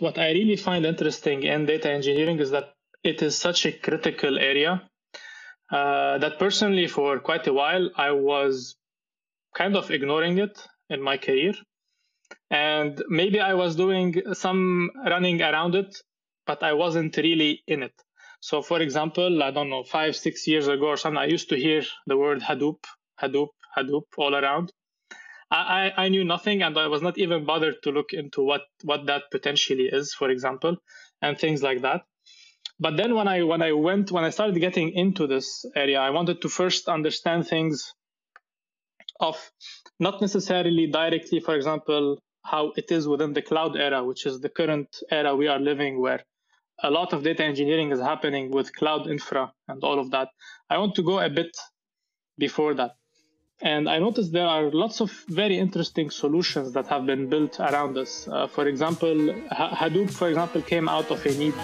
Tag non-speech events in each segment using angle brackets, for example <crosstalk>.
what I really find interesting in data engineering is that it is such a critical area uh, that personally, for quite a while, I was kind of ignoring it in my career. And maybe I was doing some running around it, but I wasn't really in it. So, for example, I don't know, five, six years ago or something, I used to hear the word Hadoop, Hadoop, Hadoop all around. I, I knew nothing and I was not even bothered to look into what, what that potentially is, for example, and things like that. But then when I when I went when I started getting into this area, I wanted to first understand things of not necessarily directly, for example, how it is within the cloud era, which is the current era we are living where a lot of data engineering is happening with cloud infra and all of that. I want to go a bit before that. And I noticed there are lots of very interesting solutions that have been built around us. Uh, for example, Hadoop, for example, came out of a need.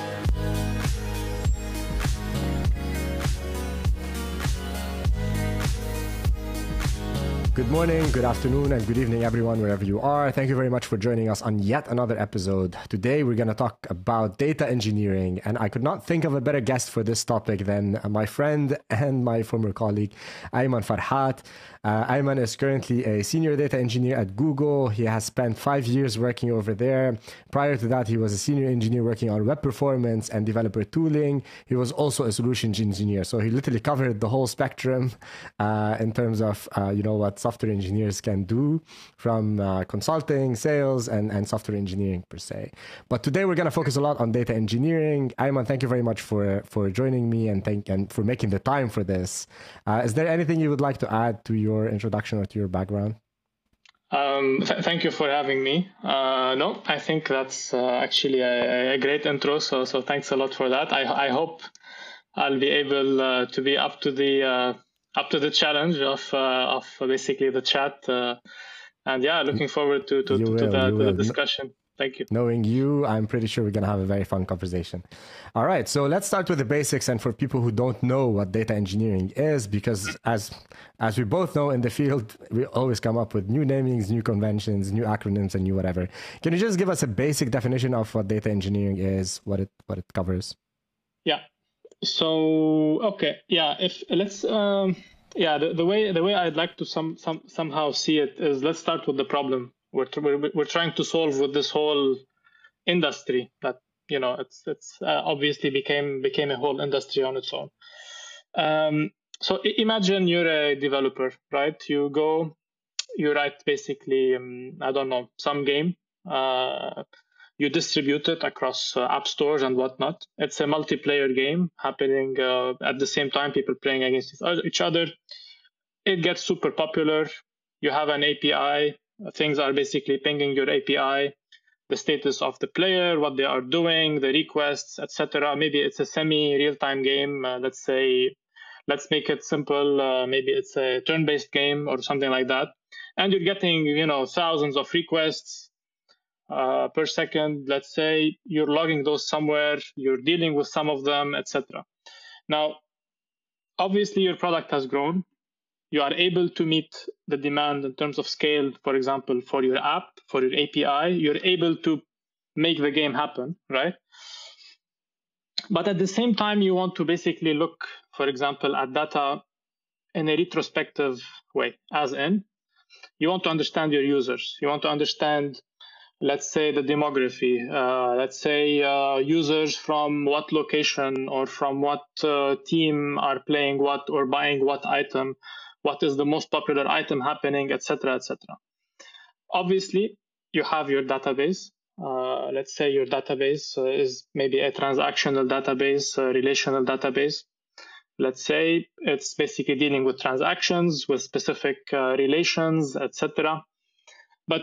Good morning, good afternoon, and good evening, everyone, wherever you are. Thank you very much for joining us on yet another episode. Today, we're going to talk about data engineering, and I could not think of a better guest for this topic than my friend and my former colleague, Ayman Farhat. Uh, Ayman is currently a senior data engineer at Google. He has spent five years working over there. Prior to that, he was a senior engineer working on web performance and developer tooling. He was also a solutions engineer. So he literally covered the whole spectrum uh, in terms of, uh, you know, what software engineers can do from uh, consulting, sales, and, and software engineering per se. But today we're going to focus a lot on data engineering. Ayman, thank you very much for, for joining me and, thank, and for making the time for this. Uh, is there anything you would like to add to your your introduction or to your background? Um, th- thank you for having me. Uh, no, I think that's uh, actually a, a, great intro. So, so thanks a lot for that. I, I hope I'll be able uh, to be up to the uh, up to the challenge of uh, of basically the chat. Uh, and yeah, looking forward to to, to, will, to the, to the discussion. Thank you. Knowing you, I'm pretty sure we're going to have a very fun conversation. All right, so let's start with the basics. And for people who don't know what data engineering is, because as as we both know in the field, we always come up with new namings, new conventions, new acronyms, and new whatever. Can you just give us a basic definition of what data engineering is, what it what it covers? Yeah. So okay, yeah. If let's um, yeah, the, the way the way I'd like to some some somehow see it is let's start with the problem we're, we're, we're trying to solve with this whole industry that you know it's it's uh, obviously became became a whole industry on its own. Um, so imagine you're a developer right? You go you write basically um, i don't know some game uh, you distribute it across uh, app stores and whatnot. It's a multiplayer game happening uh, at the same time people playing against each other. It gets super popular. You have an api things are basically pinging your API, the status of the player, what they are doing, the requests, etc. Maybe it's a semi real-time game. Uh, let's say, let's make it simple. Uh, maybe it's a turn-based game or something like that, and you're getting you know thousands of requests uh, per second. Let's say you're logging those somewhere, you're dealing with some of them, etc. Now, obviously, your product has grown you are able to meet the demand in terms of scale, for example, for your app, for your API, you're able to make the game happen, right? But at the same time, you want to basically look, for example, at data in a retrospective way, as in, you want to understand your users. You want to understand, let's say, the demography. Uh, let's say uh, users from what location or from what uh, team are playing what or buying what item what is the most popular item happening, etc., etc. Obviously, you have your database. Uh, let's say your database uh, is maybe a transactional database, a relational database. Let's say it's basically dealing with transactions, with specific uh, relations, etc. But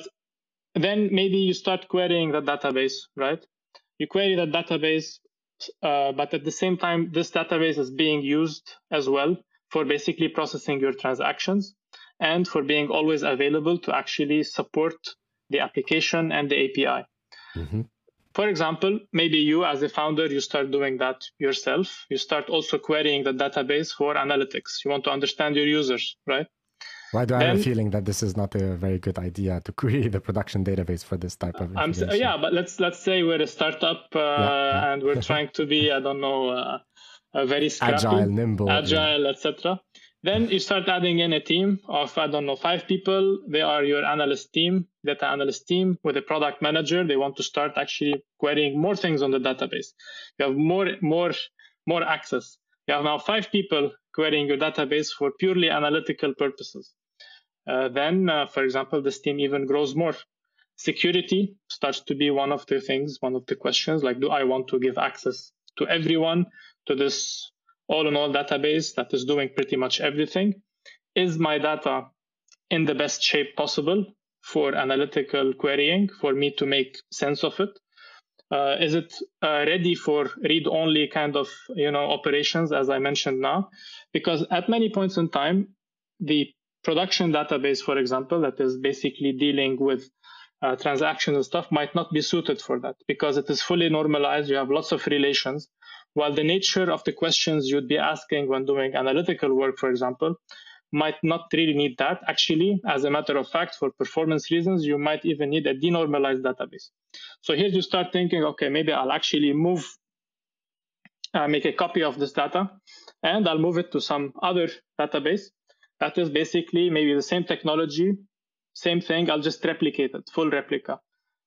then maybe you start querying the database, right? You query the database, uh, but at the same time, this database is being used as well for basically processing your transactions and for being always available to actually support the application and the API. Mm-hmm. For example, maybe you as a founder, you start doing that yourself. You start also querying the database for analytics. You want to understand your users, right? Why do I then, have a feeling that this is not a very good idea to query the production database for this type of information? I'm, yeah, but let's let's say we're a startup uh, yeah, yeah. and we're trying to be I don't know uh, a very scrappy, agile, nimble, agile, yeah. etc. Then you start adding in a team of I don't know five people. They are your analyst team, data analyst team with a product manager. They want to start actually querying more things on the database. You have more more more access. You have now five people querying your database for purely analytical purposes. Uh, then, uh, for example, this team even grows more. Security starts to be one of the things, one of the questions like, do I want to give access to everyone to this all in all database that is doing pretty much everything? Is my data in the best shape possible for analytical querying for me to make sense of it? Uh, is it uh, ready for read-only kind of you know operations as I mentioned now? Because at many points in time, the production database, for example, that is basically dealing with uh, transactions and stuff, might not be suited for that because it is fully normalized. You have lots of relations. While the nature of the questions you'd be asking when doing analytical work, for example, might not really need that. Actually, as a matter of fact, for performance reasons, you might even need a denormalized database. So here you start thinking, okay, maybe I'll actually move, uh, make a copy of this data, and I'll move it to some other database. That is basically maybe the same technology, same thing. I'll just replicate it, full replica.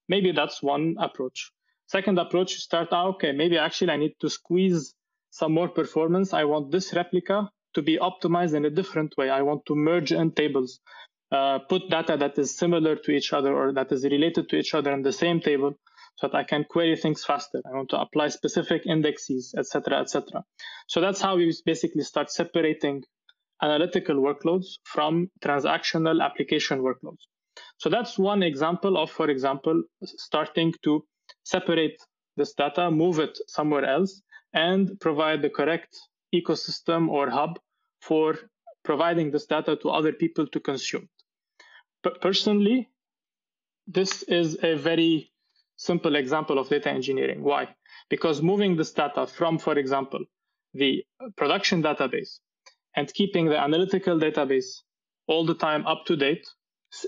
Maybe that's one approach. Second approach, you start out, okay, maybe actually I need to squeeze some more performance. I want this replica to be optimized in a different way. I want to merge in tables, uh, put data that is similar to each other or that is related to each other in the same table so that I can query things faster. I want to apply specific indexes, etc., etc. So that's how we basically start separating analytical workloads from transactional application workloads. So that's one example of, for example, starting to separate this data, move it somewhere else, and provide the correct ecosystem or hub for providing this data to other people to consume. But personally, this is a very simple example of data engineering. Why? Because moving this data from, for example, the production database and keeping the analytical database all the time up to date,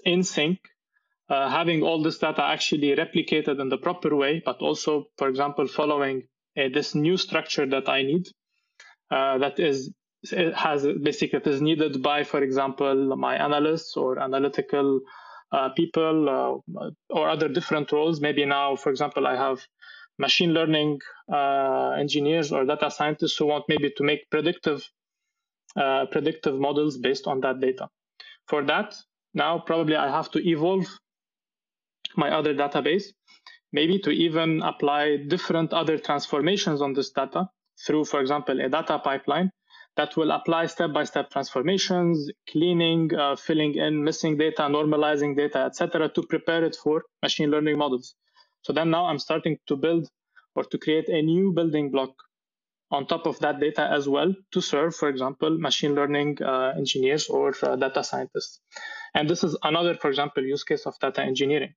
in sync, uh, having all this data actually replicated in the proper way, but also, for example, following uh, this new structure that I need, uh, that is has basically it is needed by, for example, my analysts or analytical uh, people or other different roles. Maybe now, for example, I have machine learning engineers or data scientists who want maybe to make predictive predictive models based on that data. For that, now probably I have to evolve my other database, maybe to even apply different other transformations on this data through, for example, a data pipeline that will apply step-by-step transformations, cleaning, uh, filling in missing data, normalizing data, etc., to prepare it for machine learning models. So then now I'm starting to build or to create a new building block on top of that data as well to serve, for example, machine learning uh, engineers or uh, data scientists. And this is another, for example, use case of data engineering.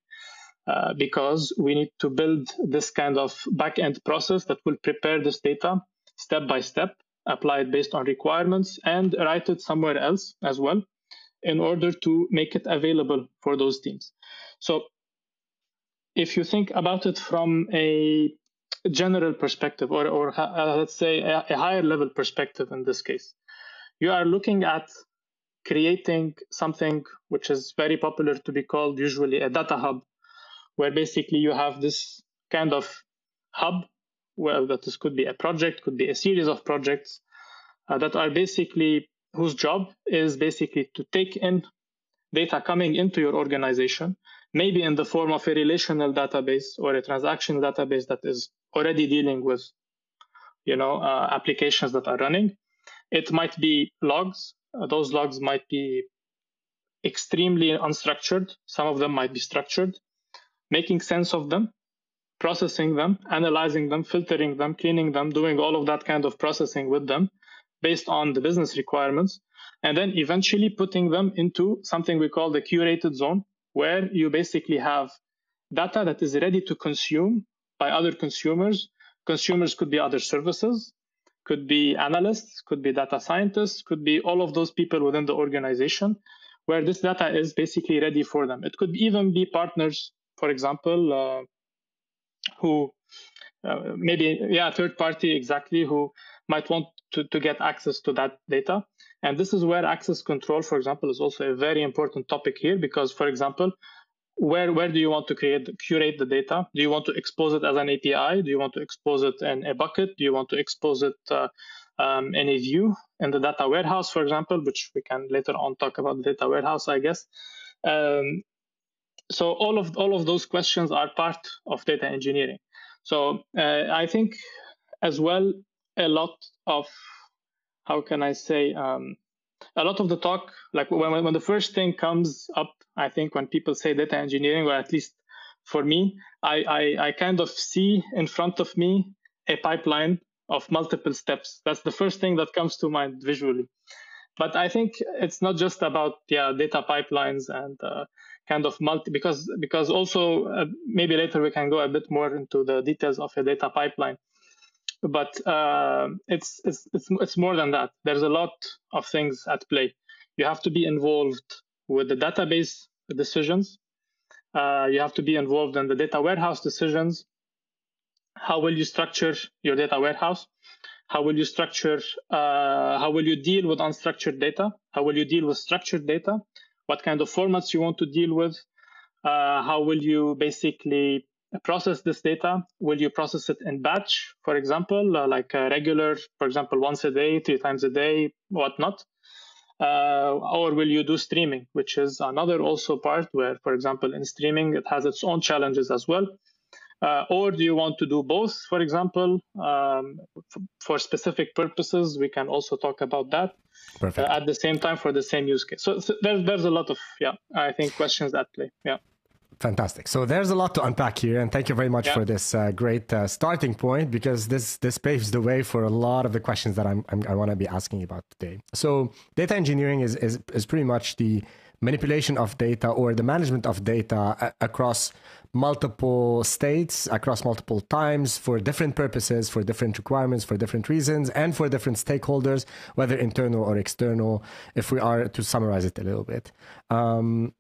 Uh, because we need to build this kind of back-end process that will prepare this data step by step, apply it based on requirements, and write it somewhere else as well in order to make it available for those teams. So if you think about it from a general perspective, or, or uh, let's say a, a higher level perspective in this case, you are looking at creating something which is very popular to be called usually a data hub where basically you have this kind of hub well that this could be a project could be a series of projects uh, that are basically whose job is basically to take in data coming into your organization maybe in the form of a relational database or a transaction database that is already dealing with you know uh, applications that are running. It might be logs Uh, those logs might be extremely unstructured. Some of them might be structured. Making sense of them, processing them, analyzing them, filtering them, cleaning them, doing all of that kind of processing with them based on the business requirements, and then eventually putting them into something we call the curated zone, where you basically have data that is ready to consume by other consumers. Consumers could be other services, could be analysts, could be data scientists, could be all of those people within the organization where this data is basically ready for them. It could even be partners, for example, uh, who uh, maybe yeah third party exactly who might want to, to get access to that data and this is where access control for example is also a very important topic here because for example where where do you want to create curate the data? Do you want to expose it as an api do you want to expose it in a bucket? Do you want to expose it uh, um, in a view? In the data warehouse for example which we can later on talk about the data warehouse i guess. Um, so all of all of those questions are part of data engineering. So uh, i think as well a lot of how can i say um, a lot of the talk like when, when the first thing comes up I think when people say data engineering, or at least for me, I, I, I kind of see in front of me a pipeline of multiple steps. That's the first thing that comes to mind visually. But I think it's not just about yeah data pipelines and uh, kind of multi because because also uh, maybe later we can go a bit more into the details of a data pipeline. But uh, it's, it's it's it's more than that. There's a lot of things at play. You have to be involved with the database decisions. Uh, you have to be involved in the data warehouse decisions. How will you structure your data warehouse? How will you structure, uh, how will you deal with unstructured data? How will you deal with structured data? What kind of formats you want to deal with? Uh, how will you basically process this data? Will you process it in batch, for example, uh, like regular, for example, once a day, three times a day, whatnot? uh, or will you do streaming, which is another also part where, for example, in streaming, it has its own challenges as well. Uh, or do you want to do both, for example, um, f- for specific purposes? We can also talk about that uh, at the same time for the same use case. So, so there's, there's a lot of, yeah, I think questions at play. Yeah. Fantastic. So there's a lot to unpack here, and thank you very much yeah. for this uh, great uh, starting point because this this paves the way for a lot of the questions that I'm, I'm i want to be asking about today. So data engineering is, is is pretty much the manipulation of data or the management of data a- across multiple states, across multiple times for different purposes, for different requirements, for different reasons, and for different stakeholders, whether internal or external. If we are to summarize it a little bit. Um,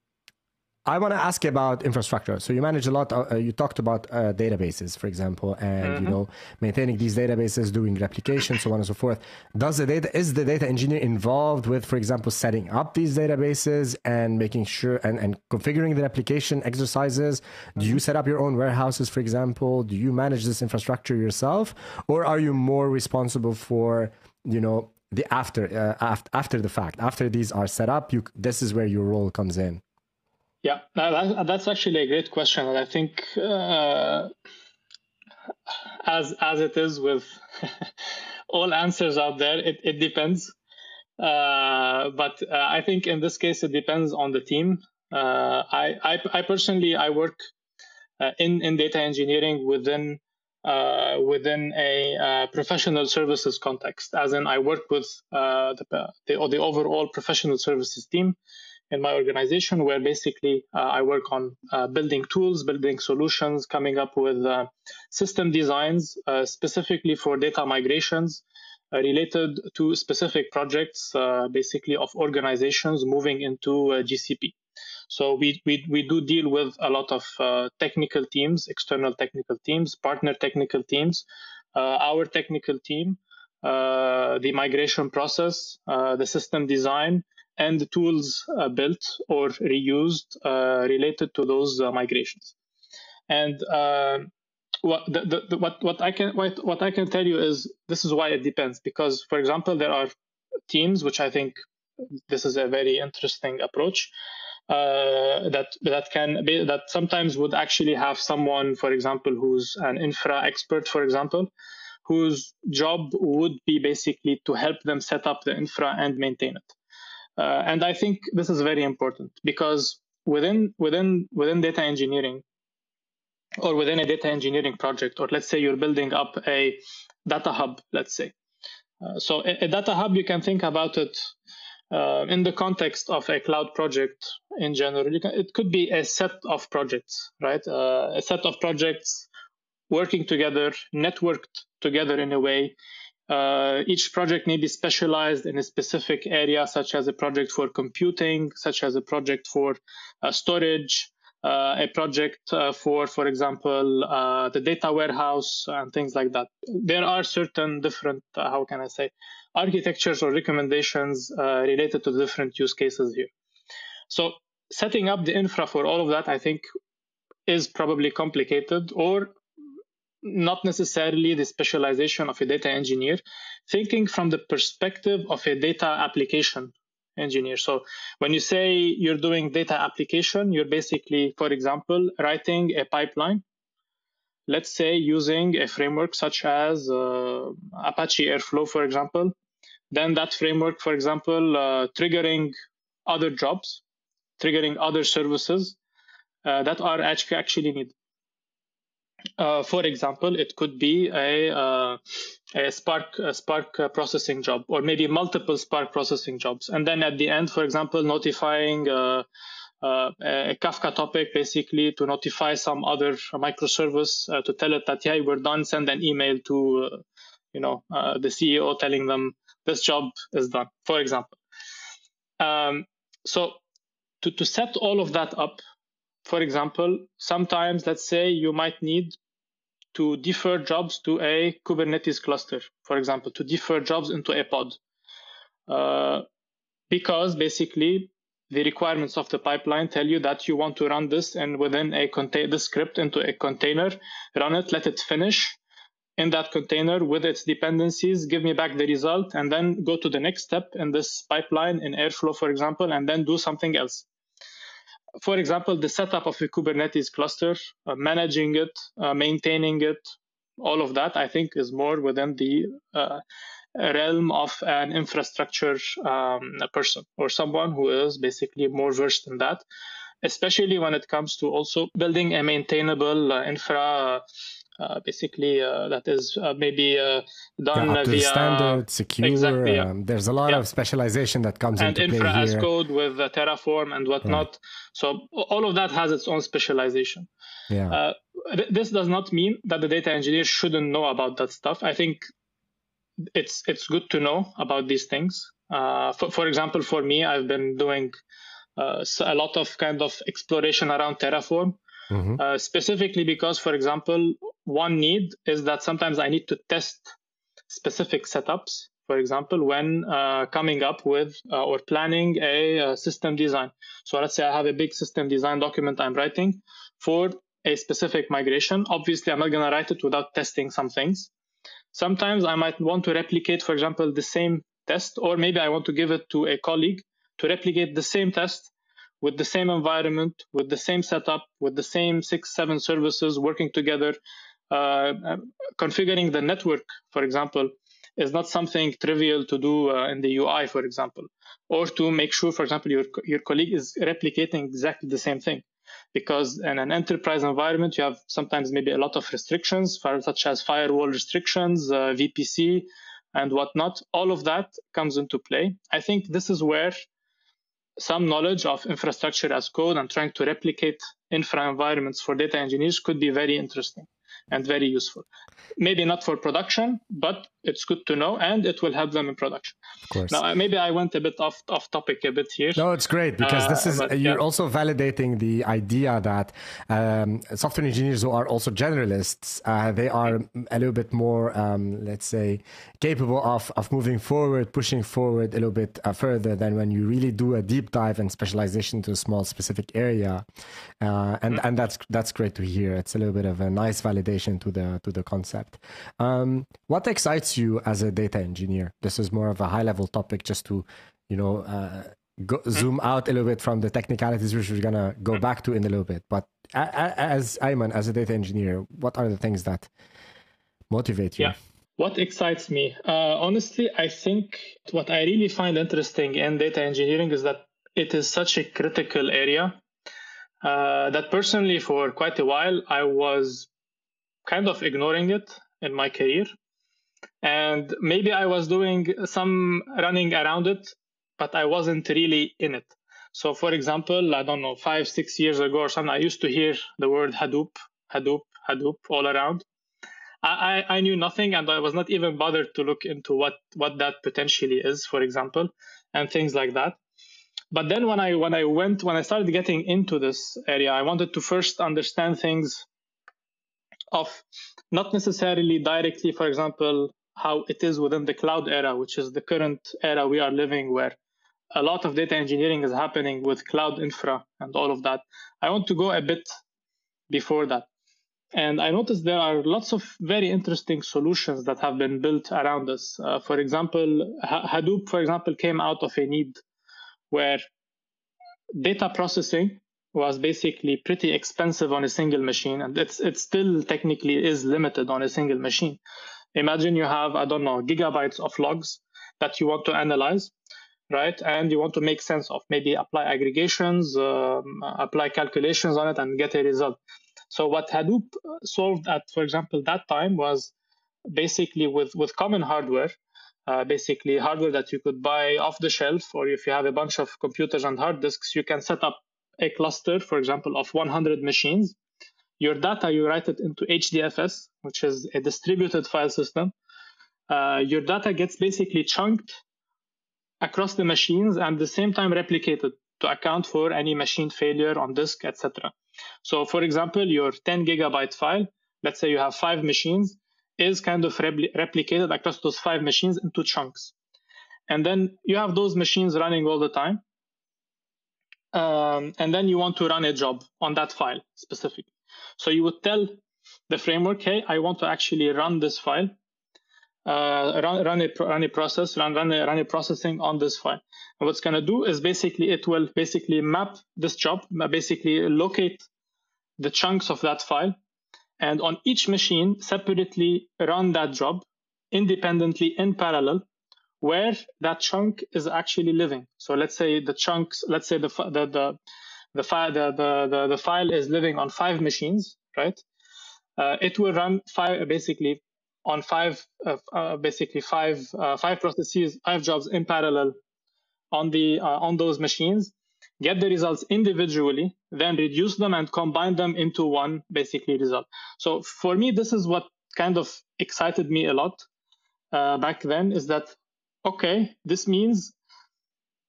I want to ask you about infrastructure. So you manage a lot. Uh, you talked about uh, databases, for example, and mm-hmm. you know maintaining these databases, doing replication, so on and so forth. Does the data is the data engineer involved with, for example, setting up these databases and making sure and, and configuring the replication exercises? Do you set up your own warehouses, for example? Do you manage this infrastructure yourself, or are you more responsible for you know the after uh, after after the fact after these are set up? You this is where your role comes in. Yeah, that's actually a great question, and I think uh, as as it is with <laughs> all answers out there, it, it depends. Uh, but uh, I think in this case, it depends on the team. Uh, I, I, I personally I work uh, in in data engineering within uh, within a professional services context, as in I work with the, the the overall professional services team in my organization where basically uh, I work on uh, building tools, building solutions, coming up with uh, system designs uh, specifically for data migrations uh, related to specific projects, uh, basically of organizations moving into GCP. So we, we, we do deal with a lot of technical teams, external technical teams, partner technical teams, our technical team, the migration process, the system design, and the tools uh, built or reused uh, related to those uh, migrations. And what the, the, the, what what I can what, what I can tell you is this is why it depends because for example there are teams which I think this is a very interesting approach uh, that that can be that sometimes would actually have someone for example who's an infra expert for example whose job would be basically to help them set up the infra and maintain it uh, and I think this is very important because within within within data engineering or within a data engineering project, or let's say you're building up a data hub, let's say. Uh, so a, a, data hub, you can think about it uh, in the context of a cloud project in general. Can, it could be a set of projects, right? Uh, a set of projects working together, networked together in a way Uh, each project may be specialized in a specific area, such as a project for computing, such as a project for uh, storage, uh, a project uh, for, for example, uh, the data warehouse and things like that. There are certain different, uh, how can I say, architectures or recommendations related to different use cases here. So setting up the infra for all of that, I think, is probably complicated or not necessarily the specialization of a data engineer, thinking from the perspective of a data application engineer. So when you say you're doing data application, you're basically, for example, writing a pipeline. Let's say using a framework such as uh, Apache Airflow, for example. Then that framework, for example, uh, triggering other jobs, triggering other services uh, that are actually needed. Uh, for example, it could be a, uh, a Spark a Spark uh, processing job, or maybe multiple Spark processing jobs, and then at the end, for example, notifying uh, uh, a Kafka topic, basically to notify some other microservice to tell it that yeah, we're done. Send an email to you know the CEO telling them this job is done, for example. Um, so to, to set all of that up for example, sometimes let's say you might need to defer jobs to a Kubernetes cluster, for example, to defer jobs into a pod. Uh, because basically the requirements of the pipeline tell you that you want to run this and within a contain the script into a container, run it, let it finish in that container with its dependencies, give me back the result, and then go to the next step in this pipeline in Airflow, for example, and then do something else for example, the setup of a Kubernetes cluster, uh, managing it, uh, maintaining it, all of that, I think, is more within the uh, realm of an infrastructure um, person or someone who is basically more versed in that, especially when it comes to also building a maintainable uh, infra uh, basically uh, that is uh, maybe uh, done yeah, via standard, secure. Exactly, yeah. um, there's a lot yeah. of specialization that comes and into play here. as code with Terraform and whatnot. So all of that has its own specialization. Yeah. Uh, th- this does not mean that the data engineer shouldn't know about that stuff. I think it's it's good to know about these things. Uh, for, for example, for me, I've been doing a lot of kind of exploration around Terraform. Mm-hmm. Uh, specifically because, for example, one need is that sometimes I need to test specific setups, for example, when uh, coming up with uh, or planning a, a, uh, system design. So let's say I have a big system design document I'm writing for a specific migration. Obviously, I'm not going to write it without testing some things. Sometimes I might want to replicate, for example, the same test, or maybe I want to give it to a colleague to replicate the same test with the same environment, with the same setup, with the same six, seven services working together uh, configuring the network, for example, is not something trivial to do uh, in the UI, for example, or to make sure, for example, your your colleague is replicating exactly the same thing. Because in an enterprise environment, you have sometimes maybe a lot of restrictions, such as firewall restrictions, uh, VPC, and whatnot. All of that comes into play. I think this is where some knowledge of infrastructure as code and trying to replicate infra environments for data engineers could be very interesting and very useful. Maybe not for production, but it's good to know and it will help them in production. Of course. Now, maybe I went a bit off, off topic a bit here. No, it's great because uh, this is, but, you're yeah. also validating the idea that um, software engineers who are also generalists, uh, they are a little bit more, um, let's say, capable of, of moving forward, pushing forward a little bit uh, further than when you really do a deep dive and specialization to a small specific area. Uh, and, mm-hmm. and that's, that's great to hear. It's a little bit of a nice validation to the, to the concept. Um, what excites you as a data engineer? This is more of a high level topic just to, you know, uh, go, mm-hmm. zoom out a little bit from the technicalities, which we're gonna go mm-hmm. back to in a little bit. But as Ayman, as a data engineer, what are the things that motivate you? Yeah. What excites me? Uh, honestly, I think what I really find interesting in data engineering is that it is such a critical area uh, that personally, for quite a while, I was kind of ignoring it in my career and maybe I was doing some running around it, but I wasn't really in it. So, for example, I don't know, five, six years ago or something, I used to hear the word Hadoop, Hadoop, Hadoop all around. I, I knew nothing and I was not even bothered to look into what, what that potentially is, for example, and things like that. But then when I when I went when I started getting into this area, I wanted to first understand things of not necessarily directly, for example, how it is within the cloud era, which is the current era we are living where a lot of data engineering is happening with cloud infra and all of that. I want to go a bit before that. And I noticed there are lots of very interesting solutions that have been built around this. Uh, for example, Hadoop, for example, came out of a need where data processing was basically pretty expensive on a single machine, and it's it still technically is limited on a single machine. Imagine you have I don't know gigabytes of logs that you want to analyze, right? And you want to make sense of maybe apply aggregations, um, apply calculations on it, and get a result. So what Hadoop solved at, for example, that time was basically with, with common hardware, uh, basically hardware that you could buy off the shelf, or if you have a bunch of computers and hard disks, you can set up a cluster, for example, of 100 machines. Your data, you write it into HDFS, which is a distributed file system. Uh, your data gets basically chunked across the machines and at the same time replicated to account for any machine failure on disk, etc. So, for example, your 10 gigabyte file, let's say you have five machines, is kind of repli- replicated across those five machines into chunks. And then you have those machines running all the time. Um, and then you want to run a job on that file specifically. So you would tell the framework, hey, I want to actually run this file, uh, run, run, a, run a process, run, run, a, run a processing on this file. And what's going to do is basically it will basically map this job, basically locate the chunks of that file and on each machine separately run that job independently in parallel where that chunk is actually living so let's say the chunks let's say the the the the file the, the, the, the file is living on five machines right uh, it will run five basically on five uh, uh, basically five uh, five processes five jobs in parallel on the uh, on those machines get the results individually, then reduce them and combine them into one basically result. So for me, this is what kind of excited me a lot uh, back then is that, okay, this means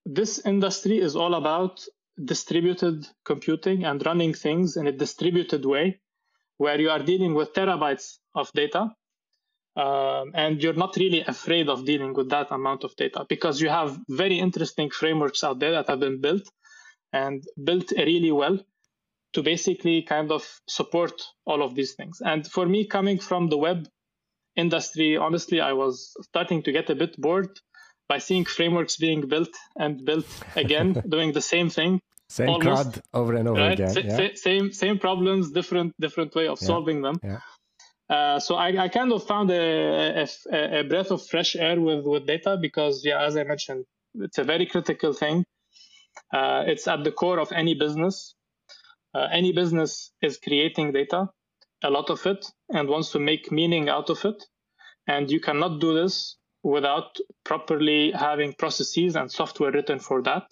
this industry is all about distributed computing and running things in a distributed way where you are dealing with terabytes of data um, and you're not really afraid of dealing with that amount of data because you have very interesting frameworks out there that have been built and built really well to basically kind of support all of these things. And for me, coming from the web industry, honestly, I was starting to get a bit bored by seeing frameworks being built and built again, <laughs> doing the same thing. Same almost, crowd over and over right? again. Yeah. Same same problems, different different way of yeah. solving them. Yeah. Uh, so I, I, kind of found a, a, a, breath of fresh air with, with data because, yeah, as I mentioned, it's a very critical thing. Uh, it's at the core of any business. Uh, any business is creating data, a lot of it, and wants to make meaning out of it. And you cannot do this without properly having processes and software written for that.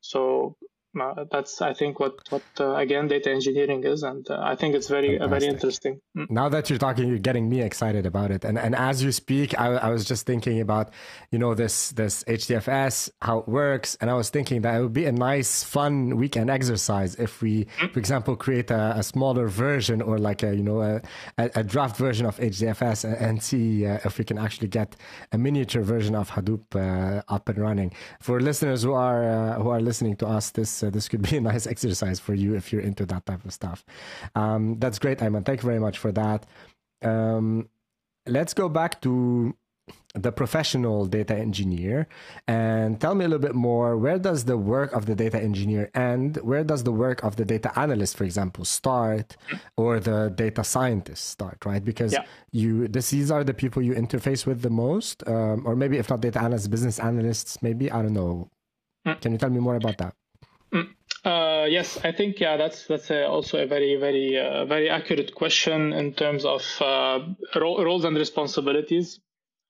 So uh, that's I think what what uh, again data engineering is, and uh, I think it's very uh, very interesting. Mm. Now that you're talking, you're getting me excited about it. And and as you speak, I, I was just thinking about you know this this HDFS how it works, and I was thinking that it would be a nice fun weekend exercise if we, mm. for example, create a, a, smaller version or like a you know a, a draft version of HDFS and, see uh, if we can actually get a miniature version of Hadoop uh, up and running. For listeners who are who are listening to us, this so this could be a nice <laughs> exercise for you if you're into that type of stuff. Um, that's great, Ayman. Thank you very much for that. Um, let's go back to the professional data engineer and tell me a little bit more where does the work of the data engineer end where does the work of the data analyst for example start or the data scientist start right because yeah. you this, these are the people you interface with the most um, or maybe if not data analysts business analysts maybe i don't know mm. can you tell me more about that. Uh, yes, I think yeah, that's that's a, also a very very uh, very accurate question in terms of uh, ro- roles and responsibilities.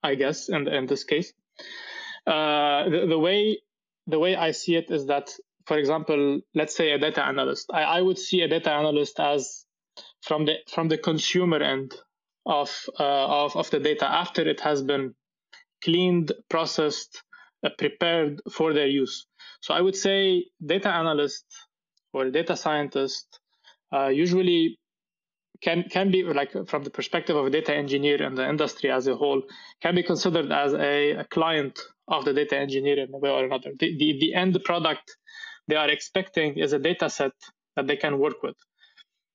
I guess in in this case, uh, the, the way the way I see it is that, for example, let's say a data analyst. I, I would see a data analyst as from the from the consumer end of, uh, of, of the data after it has been cleaned, processed, uh, prepared for their use. So I would say data analyst or data scientist uh, usually can can be like from the perspective of a data engineer and the industry as a whole can be considered as a, a client of the data engineer in a way or another. The, the, the end product they are expecting is a data set that they can work with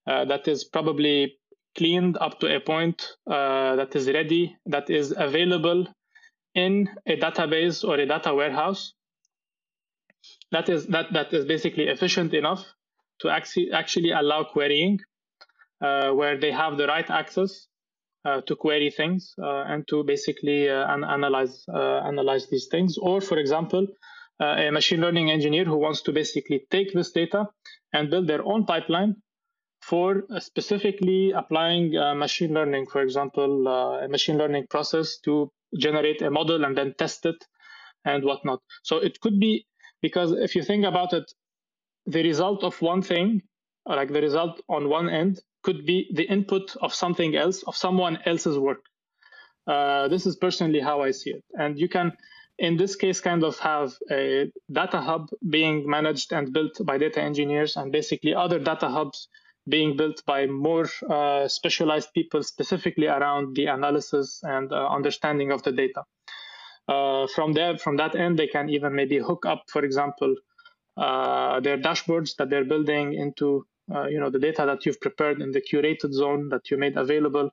uh, that is probably cleaned up to a point uh, that is ready, that is available in a database or a data warehouse. That is that that is basically efficient enough to actually actually allow querying, uh, where they have the right access uh, to query things uh, and to basically uh, an- analyze analyze these things. Or, for example, a machine learning engineer who wants to basically take this data and build their own pipeline for specifically applying uh, machine learning, for example, uh, a machine learning process to generate a model and then test it and whatnot. So it could be because if you think about it, the result of one thing, like the result on one end, could be the input of something else, of someone else's work. Uh, this is personally how I see it. And you can, in this case, kind of have a data hub being managed and built by data engineers and basically other data hubs being built by more uh, specialized people specifically around the analysis and uh, understanding of the data. Uh, from there, from that end, they can even maybe hook up, for example, uh, their dashboards that they're building into uh, you know the data that you've prepared in the curated zone that you made available,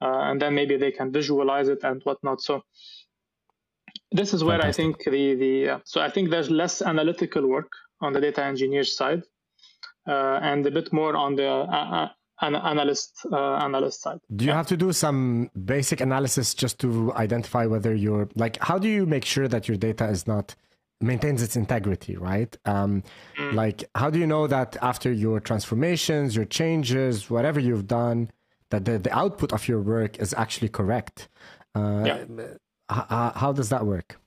uh, and then maybe they can visualize it and whatnot. So this is where Fantastic. I think the the so I think there's less analytical work on the data engineer side uh, and a bit more on the uh, uh, an analyst uh, analyst side. Do you have to do some basic analysis just to identify whether you're like how do you make sure that your data is not maintains its integrity, right? Um, mm. Like how do you know that after your transformations, your changes, whatever you've done, that the, the output of your work is actually correct? Uh, yeah. H- how does that work?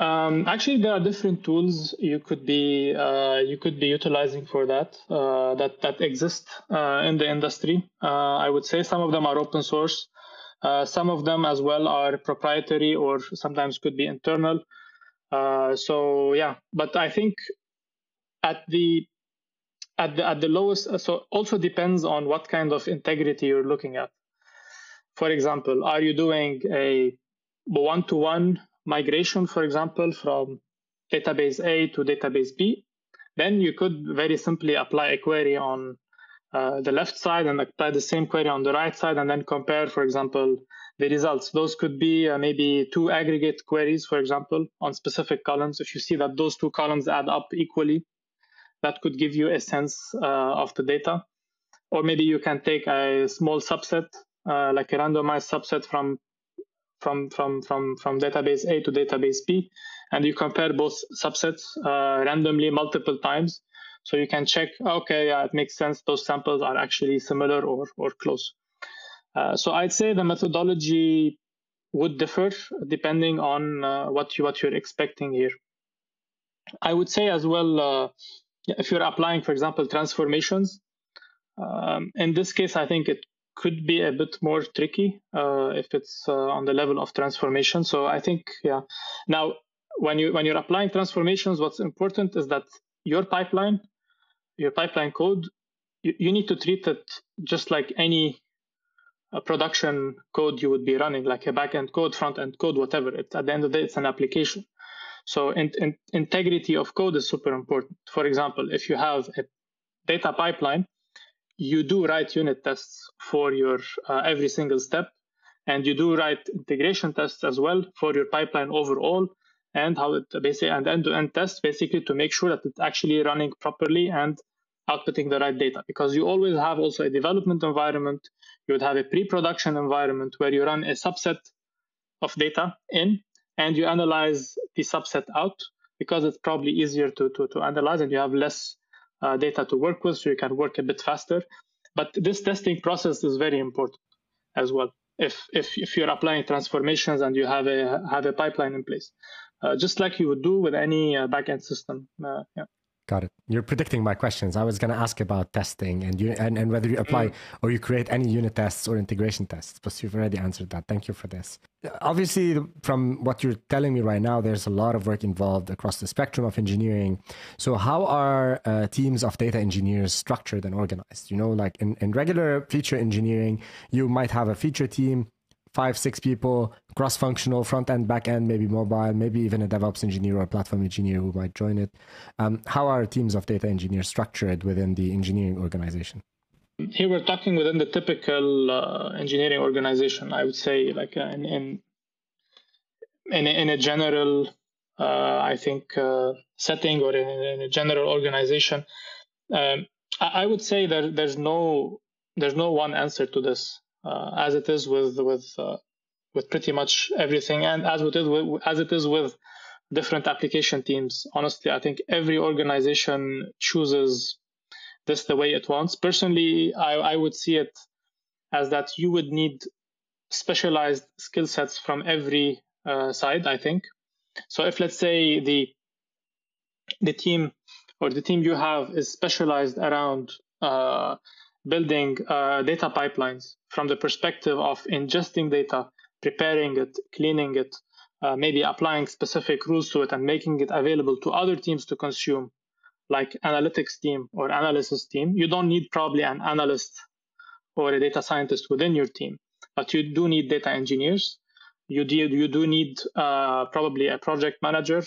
Um, actually, there are different tools you could be uh, you could be utilizing for that uh, that that exist uh, in the industry. Uh, I would say some of them are open source, uh, some of them as well are proprietary or sometimes could be internal. Uh, so yeah, but I think at the at the at the lowest, so also depends on what kind of integrity you're looking at. For example, are you doing a one-to-one migration, for example, from database A to database B, then you could very simply apply a query on uh, the left side and apply the same query on the right side and then compare, for example, the results. Those could be uh, maybe two aggregate queries, for example, on specific columns. If you see that those two columns add up equally, that could give you a sense uh, of the data. Or maybe you can take a small subset, uh, like a randomized subset from from from from from database A to database B, and you compare both subsets uh, randomly multiple times. So you can check, okay, yeah, it makes sense. Those samples are actually similar or or close. Uh, so I'd say the methodology would differ depending on uh, what you what you're expecting here. I would say as well, uh, if you're applying, for example, transformations. Um, in this case, I think it could be a bit more tricky uh, if it's uh, on the level of transformation. So I think, yeah. Now, when you when you're applying transformations, what's important is that your pipeline, your pipeline code, you, you need to treat it just like any uh, production code you would be running, like a backend code, front end code, whatever. It, at the end of the day, it's an application. So in, in, integrity of code is super important. For example, if you have a data pipeline you do write unit tests for your uh, every single step and you do write integration tests as well for your pipeline overall and how it basically and end-to-end tests basically to make sure that it's actually running properly and outputting the right data. Because you always have also a development environment you would have a pre-production environment where you run a subset of data in and you analyze the subset out because it's probably easier to, to, to analyze and you have less uh, data to work with, so you can work a bit faster. But this testing process is very important as well. If if if you're applying transformations and you have a have a pipeline in place, uh, just like you would do with any uh, backend system. Uh, yeah. Got it. You're predicting my questions. I was going to ask about testing and you and, and whether you apply mm. or you create any unit tests or integration tests, but you've already answered that. Thank you for this. Obviously, from what you're telling me right now, there's a lot of work involved across the spectrum of engineering. So, how are uh, teams of data engineers structured and organized? You know, like in, in regular feature engineering, you might have a feature team five, six people, cross functional, front end, back end, maybe mobile, maybe even a DevOps engineer or a platform engineer who might join it. Um, how are teams of data engineers structured within the engineering organization? Here we're talking within the typical uh, engineering organization, I would say, like uh, in, in, in, a, in a general, uh, I think, uh, setting or in, in, a general organization. Um, I, I would say that there's no there's no one answer to this uh, as it is with with uh, with pretty much everything, and as it is with, as it is with different application teams. Honestly, I think every organization chooses this the way it wants. Personally, I, I would see it as that you would need specialized skill sets from every uh, side. I think so. If let's say the the team or the team you have is specialized around uh, building uh, data pipelines from the perspective of ingesting data, preparing it, cleaning it, uh, maybe applying specific rules to it and making it available to other teams to consume, like analytics team or analysis team. You don't need probably an analyst or a data scientist within your team, but you do need data engineers. You do, you do need uh, probably a project manager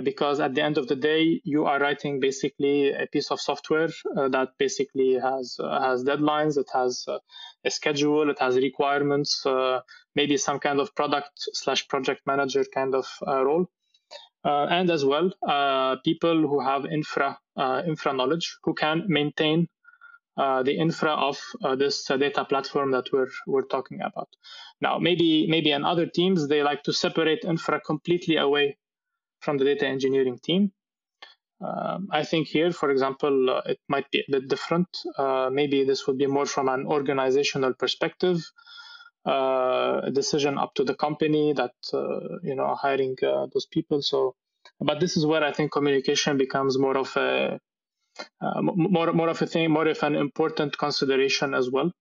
because at the end of the day you are writing basically a piece of software uh, that basically has uh, has deadlines it has uh, a schedule it has requirements uh, maybe some kind of product slash project manager kind of uh, role. And as well people who have infra infra knowledge who can maintain the infra of this data platform that we're we're talking about. Now maybe maybe in other teams they like to separate infra completely away from the data engineering team. Um, I think here, for example, uh, it might be a bit different. Uh, maybe this would be more from an organizational perspective, uh, a decision up to the company that uh, you know hiring uh, those people. So, but this is where I think communication becomes more of a uh, more more of a thing, more of an important consideration as well,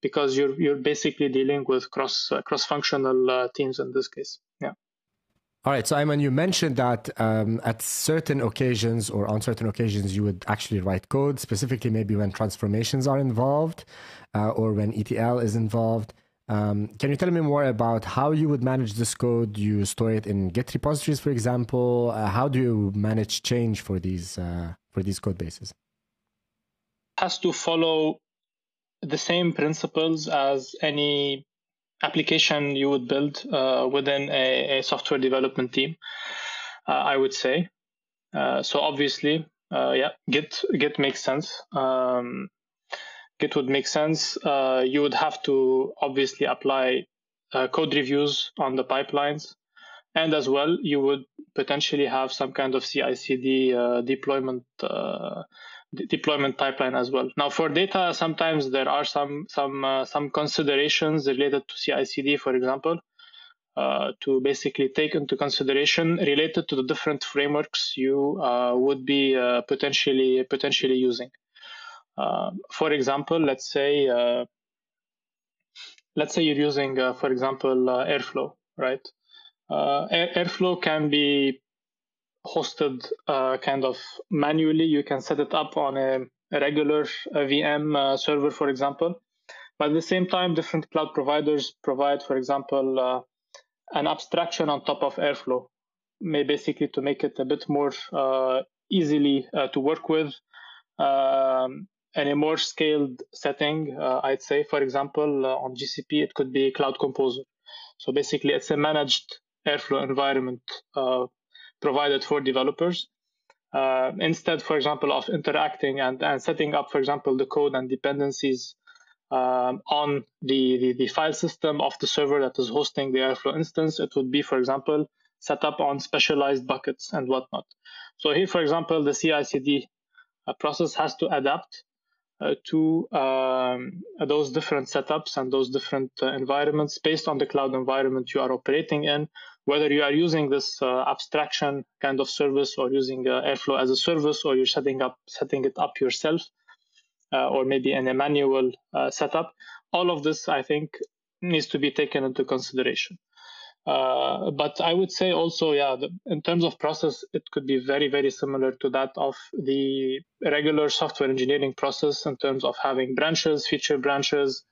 because you're you're basically dealing with cross cross functional teams in this case. Yeah. All right. So, Ayman, you mentioned that um, at certain occasions or on certain occasions, you would actually write code, specifically maybe when transformations are involved uh, or when ETL is involved. Um, can you tell me more about how you would manage this code? You store it in Git repositories, for example? Uh, how do you manage change for these uh, for these code bases? Has to follow the same principles as any application you would build uh, within a, a, software development team, uh, I would say. Uh, so obviously, uh, yeah, Git Git makes sense. Um, Git would make sense. Uh, you would have to obviously apply uh, code reviews on the pipelines, and as well, you would potentially have some kind of CI/CD deployment deployment pipeline as well. Now for data, sometimes there are some some uh, some considerations related to CI/CD, for example, uh, to basically take into consideration related to the different frameworks you uh, would be uh, potentially potentially using. Uh, for example, let's say uh, let's say you're using, for example, Airflow, right? Airflow can be hosted uh, kind of manually. You can set it up on a, regular a VM uh, server, for example. But at the same time, different cloud providers provide, for example, uh, an abstraction on top of Airflow, may basically to make it a bit more uh, easily uh, to work with. Um, and a more scaled setting, uh, I'd say, for example, on GCP, it could be Cloud Composer. So basically, it's a managed Airflow environment provided for developers. Uh, instead, for example, of interacting and, and setting up, for example, the code and dependencies um, on the, the, the, file system of the server that is hosting the Airflow instance, it would be, for example, set up on specialized buckets and whatnot. So here, for example, the CI/CD uh, process has to adapt uh, to um, those different setups and those different uh, environments based on the cloud environment you are operating in, whether you are using this uh, abstraction kind of service or using uh, Airflow as a service, or you're setting up setting it up yourself, uh, or maybe in a manual setup. All of this, I think, needs to be taken into consideration. Uh, but I would say also, yeah, the, in terms of process, it could be very, very similar to that of the regular software engineering process in terms of having branches, feature branches, uh,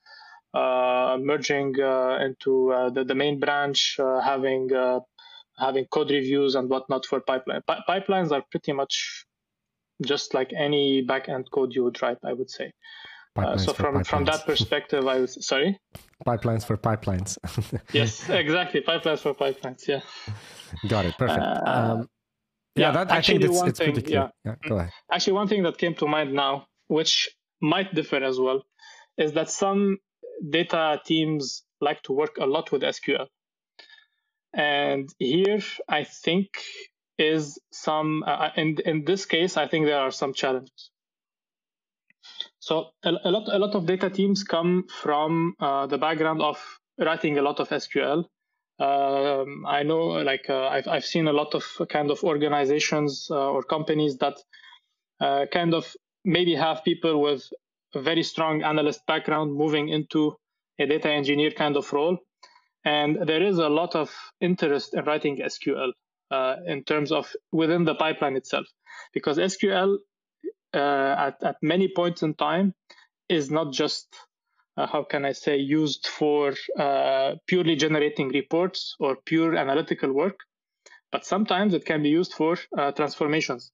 merging uh, into uh, the, the main branch, uh, having having code reviews and whatnot for pipeline. P- pipelines are pretty much just like any backend code you would write, I would say. Uh, so from from that <laughs> perspective, I was sorry. Pipelines for pipelines. <laughs> yes, exactly. Pipelines for pipelines. Yeah. Got it. Perfect. Uh, um, yeah, yeah, that, actually, I think it's, it's thing. Yeah. yeah. Go ahead. Actually, one thing that came to mind now, which might differ as well, is that some data teams like to work a lot with SQL. And here, I think, is some, uh, in, in this case, I think there are some challenges. So a, a, lot, a lot of data teams come from uh, the background of writing a lot of SQL. Um, I know, like uh, I've I've seen a lot of kind of organizations uh, or companies that uh, kind of maybe have people with a very strong analyst background moving into a data engineer kind of role, and there is a lot of interest in writing SQL uh, in terms of within the pipeline itself, because SQL uh, at, at many points in time is not just uh, how can I say used for uh, purely generating reports or pure analytical work, but sometimes it can be used for uh, transformations.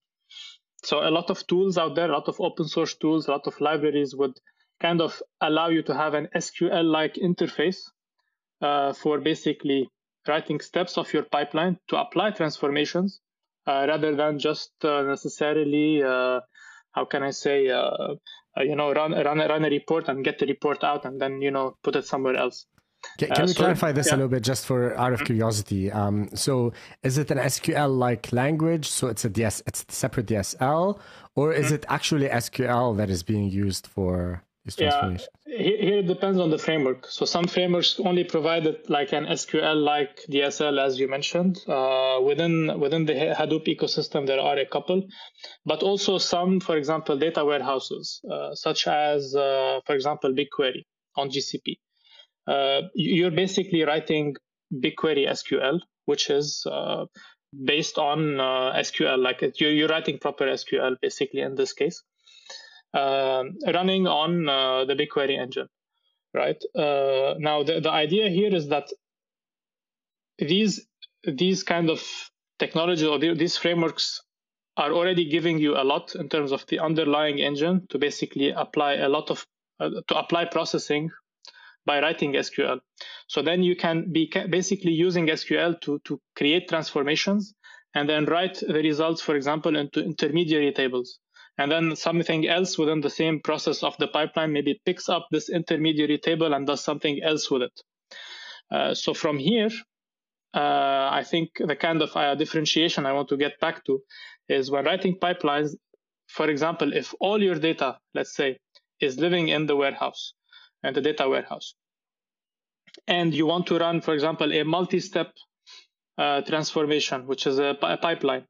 So a lot of tools out there, a lot of open source tools, a lot of libraries would kind of allow you to have an SQL-like interface uh, for basically writing steps of your pipeline to apply transformations uh, rather than just necessarily how can I say, uh, uh, you know, run run run a report and get the report out, and then you know put it somewhere else. Can, can uh, we clarify this yeah. a little bit, just for out of mm-hmm. curiosity? Um, so, is it an SQL-like language? So it's a DS, it's a separate DSL, or is mm-hmm. it actually SQL that is being used for yeah, here it depends on the framework. So some frameworks only provided like an SQL-like DSL, as you mentioned. Uh, within within the Hadoop ecosystem, there are a couple, but also some, for example, data warehouses, uh, such as, uh, for example, BigQuery on GCP. Uh, you're basically writing BigQuery SQL, which is uh, based on uh, SQL, like you're, you're writing proper SQL basically in this case. Um, running on the BigQuery engine, right? Now, the, the idea here is that these these kind of technology or these frameworks are already giving you a lot in terms of the underlying engine to basically apply a lot of uh, to apply processing by writing SQL. So then you can be basically using SQL to to create transformations and then write the results, for example, into intermediary tables and then something else within the same process of the pipeline maybe picks up this intermediary table and does something else with it. Uh, so from here, uh, I think the kind of uh, differentiation I want to get back to is when writing pipelines, for example, if all your data, let's say, is living in the warehouse and the data warehouse, and you want to run, for example, a multi-step uh, transformation, which is a, pipeline,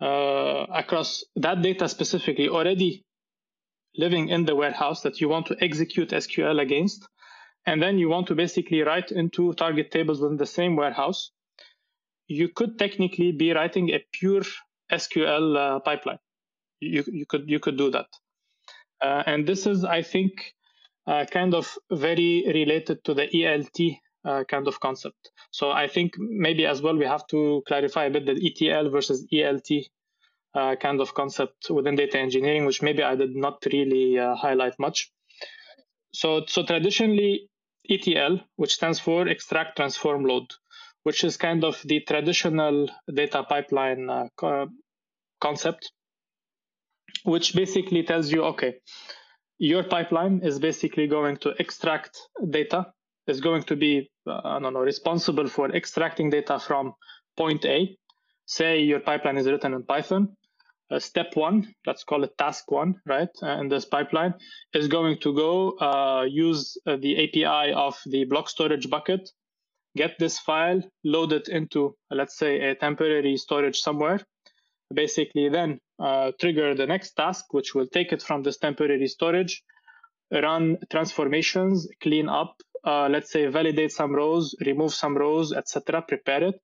uh, across that data specifically already living in the warehouse that you want to execute SQL against. And then you want to basically write into target tables within the same warehouse. You could technically be writing a pure SQL uh, pipeline. You, you could you could do that. Uh, and this is, I think, uh, kind of very related to the ELT uh, kind of concept. So I think maybe as well we have to clarify a bit the ETL versus ELT uh, kind of concept within data engineering, which maybe I did not really uh, highlight much. So, so traditionally ETL, which stands for extract, transform, load, which is kind of the traditional data pipeline uh, concept, which basically tells you, okay, your pipeline is basically going to extract data is going to be, uh, I don't know, responsible for extracting data from point A. Say your pipeline is written in Python. uh, step one, let's call it task one, right, uh, in this pipeline, is going to go uh, use uh, the API of the block storage bucket, get this file, load it into, let's say, a temporary storage somewhere, basically then uh, trigger the next task, which will take it from this temporary storage, run transformations, clean up, uh, let's say validate some rows, remove some rows, etc., prepare it,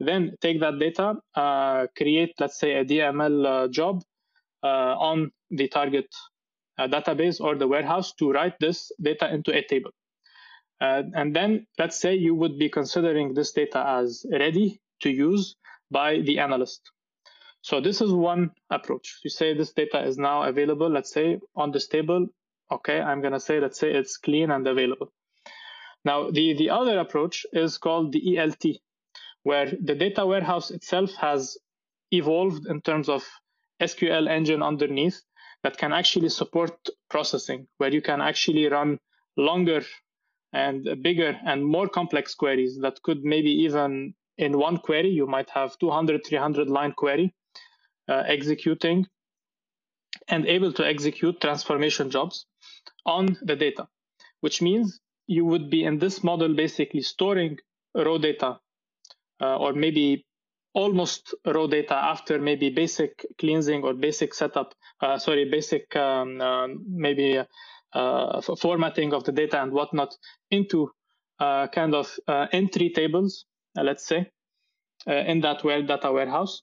then take that data, uh, create, let's say, a DML uh, job uh, on the target uh, database or the warehouse to write this data into a table. And then let's say you would be considering this data as ready to use by the analyst. So this is one approach. You say this data is now available, let's say on this table. Okay, I'm to say, let's say it's clean and available. Now, the, the other approach is called the ELT, where the data warehouse itself has evolved in terms of SQL engine underneath that can actually support processing, where you can actually run longer and bigger and more complex queries that could maybe even in one query, you might have 200, 300 line query executing and able to execute transformation jobs on the data, which means you would be in this model basically storing raw data uh, or maybe almost raw data after maybe basic cleansing or basic setup, uh, sorry, basic um, uh, maybe uh, formatting of the data and whatnot into uh, kind of uh, entry tables, let's say, in that data warehouse.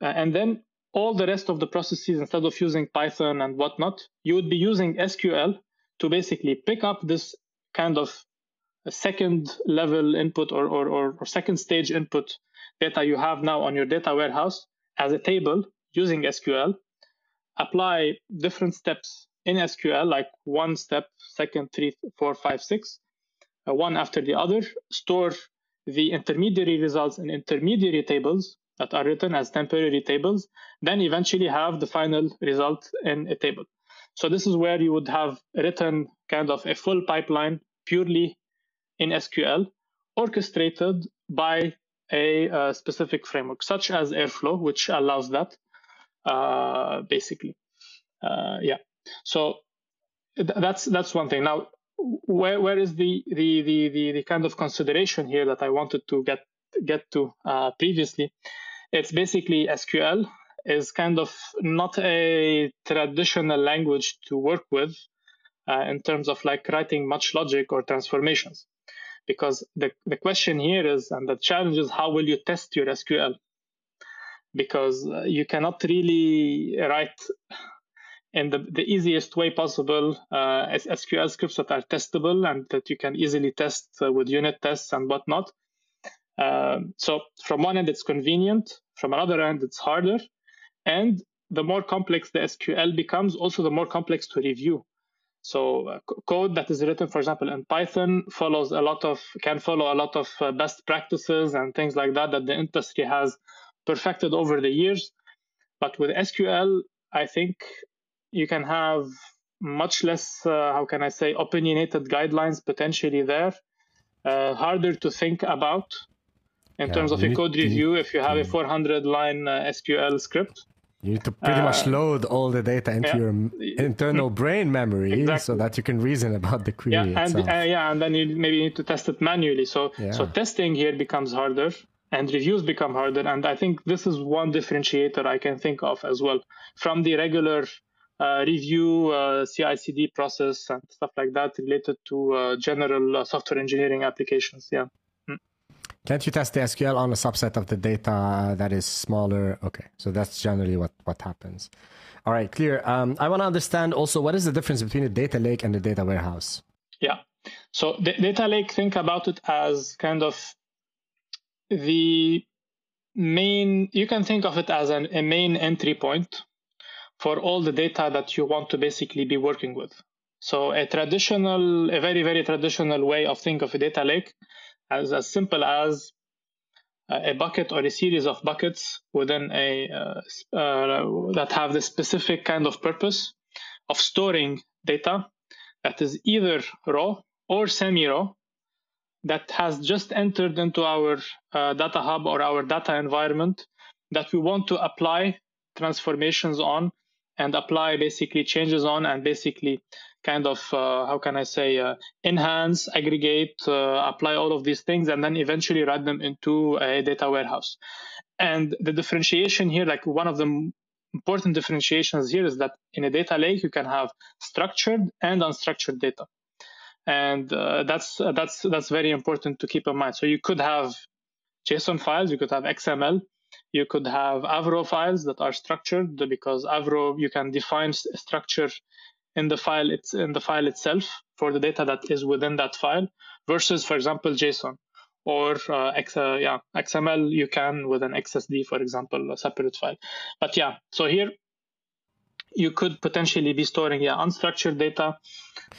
And then all the rest of the processes, instead of using Python and whatnot, you would be using SQL to basically pick up this kind of second level input or, or, or, or second stage input data you have now on your data warehouse as a table using SQL, apply different steps in SQL, like one step, second, three, four, five, six, uh, one after the other, store the intermediary results in intermediary tables that are written as temporary tables, then eventually have the final result in a table. So this is where you would have written kind of a full pipeline purely in SQL, orchestrated by a, a specific framework, such as Airflow, which allows that, uh, basically. Uh, yeah. So th- that's that's one thing. Now, where where is the, the the the the kind of consideration here that I wanted to get get to uh, previously? It's basically SQL is kind of not a traditional language to work with uh, in terms of like writing much logic or transformations. Because the, the question here is and the challenge is how will you test your sql because uh, you cannot really write in the, the easiest way possible uh, sql scripts that are testable and that you can easily test uh, with unit tests and whatnot um, so from one end it's convenient from another end it's harder and the more complex the sql becomes also the more complex to review so uh, code that is written, for example, in Python follows a lot of can follow a lot of uh, best practices and things like that that the industry has perfected over the years. But with SQL, I think you can have much less, uh, how can I say, opinionated guidelines potentially there, uh, harder to think about in yeah, terms of a code review if you have a 400 line uh, SQL script. You need to pretty uh, much load all the data into yeah. your internal brain memory exactly. so that you can reason about the query yeah. And, uh, yeah, and then you maybe need to test it manually. So, yeah. so testing here becomes harder and reviews become harder. And I think this is one differentiator I can think of as well from the regular uh, review uh, CI/CD process and stuff like that related to uh, general uh, software engineering applications. Yeah. Can't you test the SQL on a subset of the data that is smaller? Okay, so that's generally what, what happens. All right, clear. Um, I want to understand also what is the difference between a data lake and a data warehouse? Yeah. So the data lake, think about it as kind of the main, you can think of it as an, a main entry point for all the data that you want to basically be working with. So a traditional, a very, very traditional way of think of a data lake as, as simple as a bucket or a series of buckets within a uh, uh, that have the specific kind of purpose of storing data that is either raw or semi-raw that has just entered into our uh, data hub or our data environment that we want to apply transformations on and apply basically changes on and basically kind of uh, how can I say uh, enhance, aggregate, uh, apply all of these things, and then eventually write them into a data warehouse. And the differentiation here, like one of the important differentiations here, is that in a data lake you can have structured and unstructured data, and uh, that's that's that's very important to keep in mind. So you could have JSON files, you could have XML, you could have Avro files that are structured because Avro you can define structure in the file it's in the file itself for the data that is within that file versus for example JSON or uh, X, uh, yeah XML you can with an XSD for example a separate file but yeah so here you could potentially be storing yeah unstructured data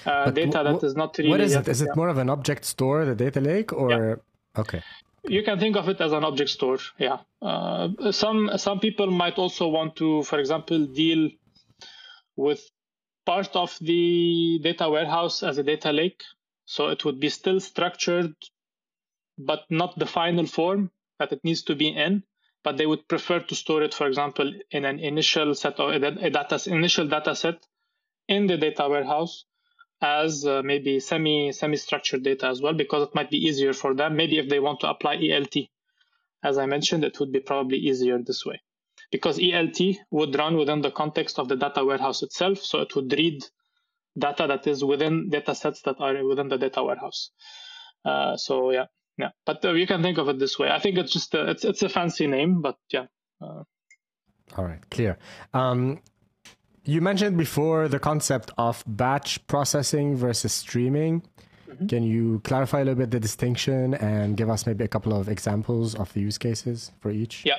uh, data that is not really what is it is yeah. it more of an object store the data lake or yeah. okay you can think of it as an object store yeah uh, some some people might also want to for example deal with part of the data warehouse as a data lake. So it would be still structured but not the final form that it needs to be in but they would prefer to store it for example in an initial set of a data initial data set in the data warehouse as uh, maybe semi semi structured data as well because it might be easier for them. Maybe if they want to apply ELT as i mentioned it would be probably easier this way because ELT would run within the context of the data warehouse itself so it would read data that is within data sets that are within the data warehouse uh, so yeah yeah but uh, you can think of it this way i think it's just a, it's it's a fancy name but yeah uh, all right clear um, you mentioned before the concept of batch processing versus streaming. Mm-hmm. Can you clarify a little bit the distinction and give us maybe a couple of examples of the use cases for each? Yeah.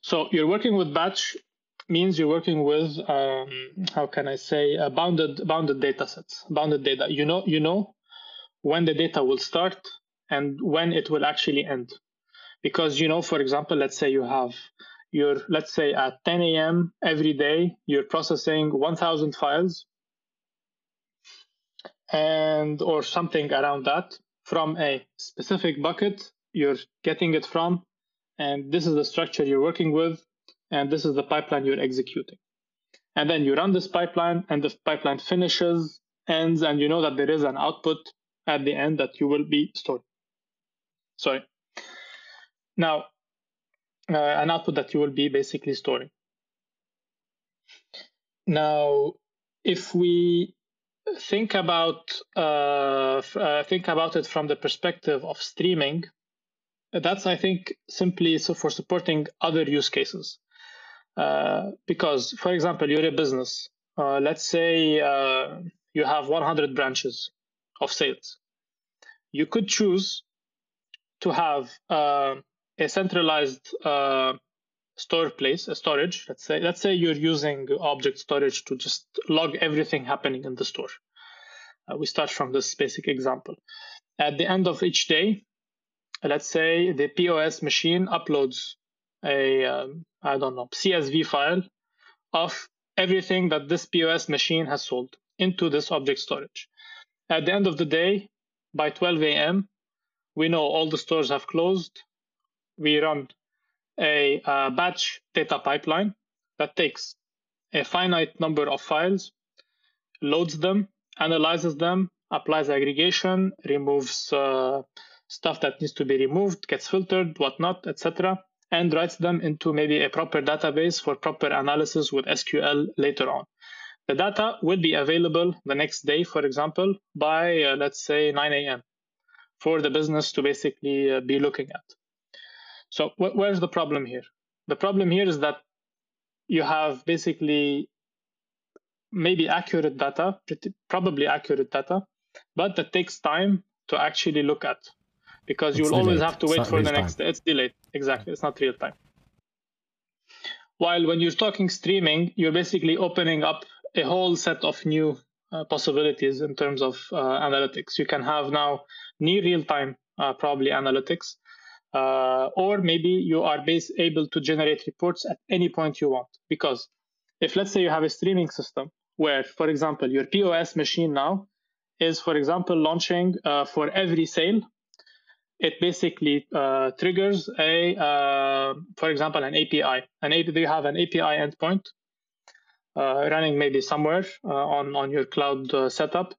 So you're working with batch means you're working with um, how can I say uh, bounded bounded data sets, bounded data. You know you know when the data will start and when it will actually end, because you know, for example, let's say you have you're let's say at 10 a.m. every day you're processing 1000 files and or something around that from a specific bucket you're getting it from and this is the structure you're working with and this is the pipeline you're executing. And then you run this pipeline and the pipeline finishes ends and you know that there is an output at the end that you will be stored sorry. Now uh, an output that you will be basically storing. Now, if we think about uh, uh, think about it from the perspective of streaming, that's I think simply so for supporting other use cases. Uh, because, for example, you're a business. Uh, let's say uh, you have 100 branches of sales. You could choose to have a centralized uh, store place, a storage. Let's say let's say you're using object storage to just log everything happening in the store. Uh, we start from this basic example. At the end of each day, let's say the POS machine uploads a um, I don't know CSV file of everything that this POS machine has sold into this object storage. At the end of the day, by 12 a.m., we know all the stores have closed we run a, a batch data pipeline that takes a finite number of files, loads them, analyzes them, applies aggregation, removes uh, stuff that needs to be removed, gets filtered, whatnot, etc., and writes them into maybe a proper database for proper analysis with SQL later on. The data will be available the next day, for example, by uh, let's say 9 a.m. for the business to basically uh, be looking at. So wh- where's the problem here? The problem here is that you have basically maybe accurate data, pretty, probably accurate data, but that takes time to actually look at because you'll always have to wait for the next. Time. It's delayed. Exactly. It's not real time. While when you're talking streaming, you're basically opening up a whole set of new uh, possibilities in terms of uh, analytics. You can have now near real time, uh, probably analytics uh, or maybe you are base able to generate reports at any point you want. Because if let's say you have a streaming system where, for example, your POS machine now is, for example, launching uh, for every sale it basically uh, triggers a, uh, for example, an API. An API, you have an API endpoint uh, running maybe somewhere uh, on on your cloud uh, setup.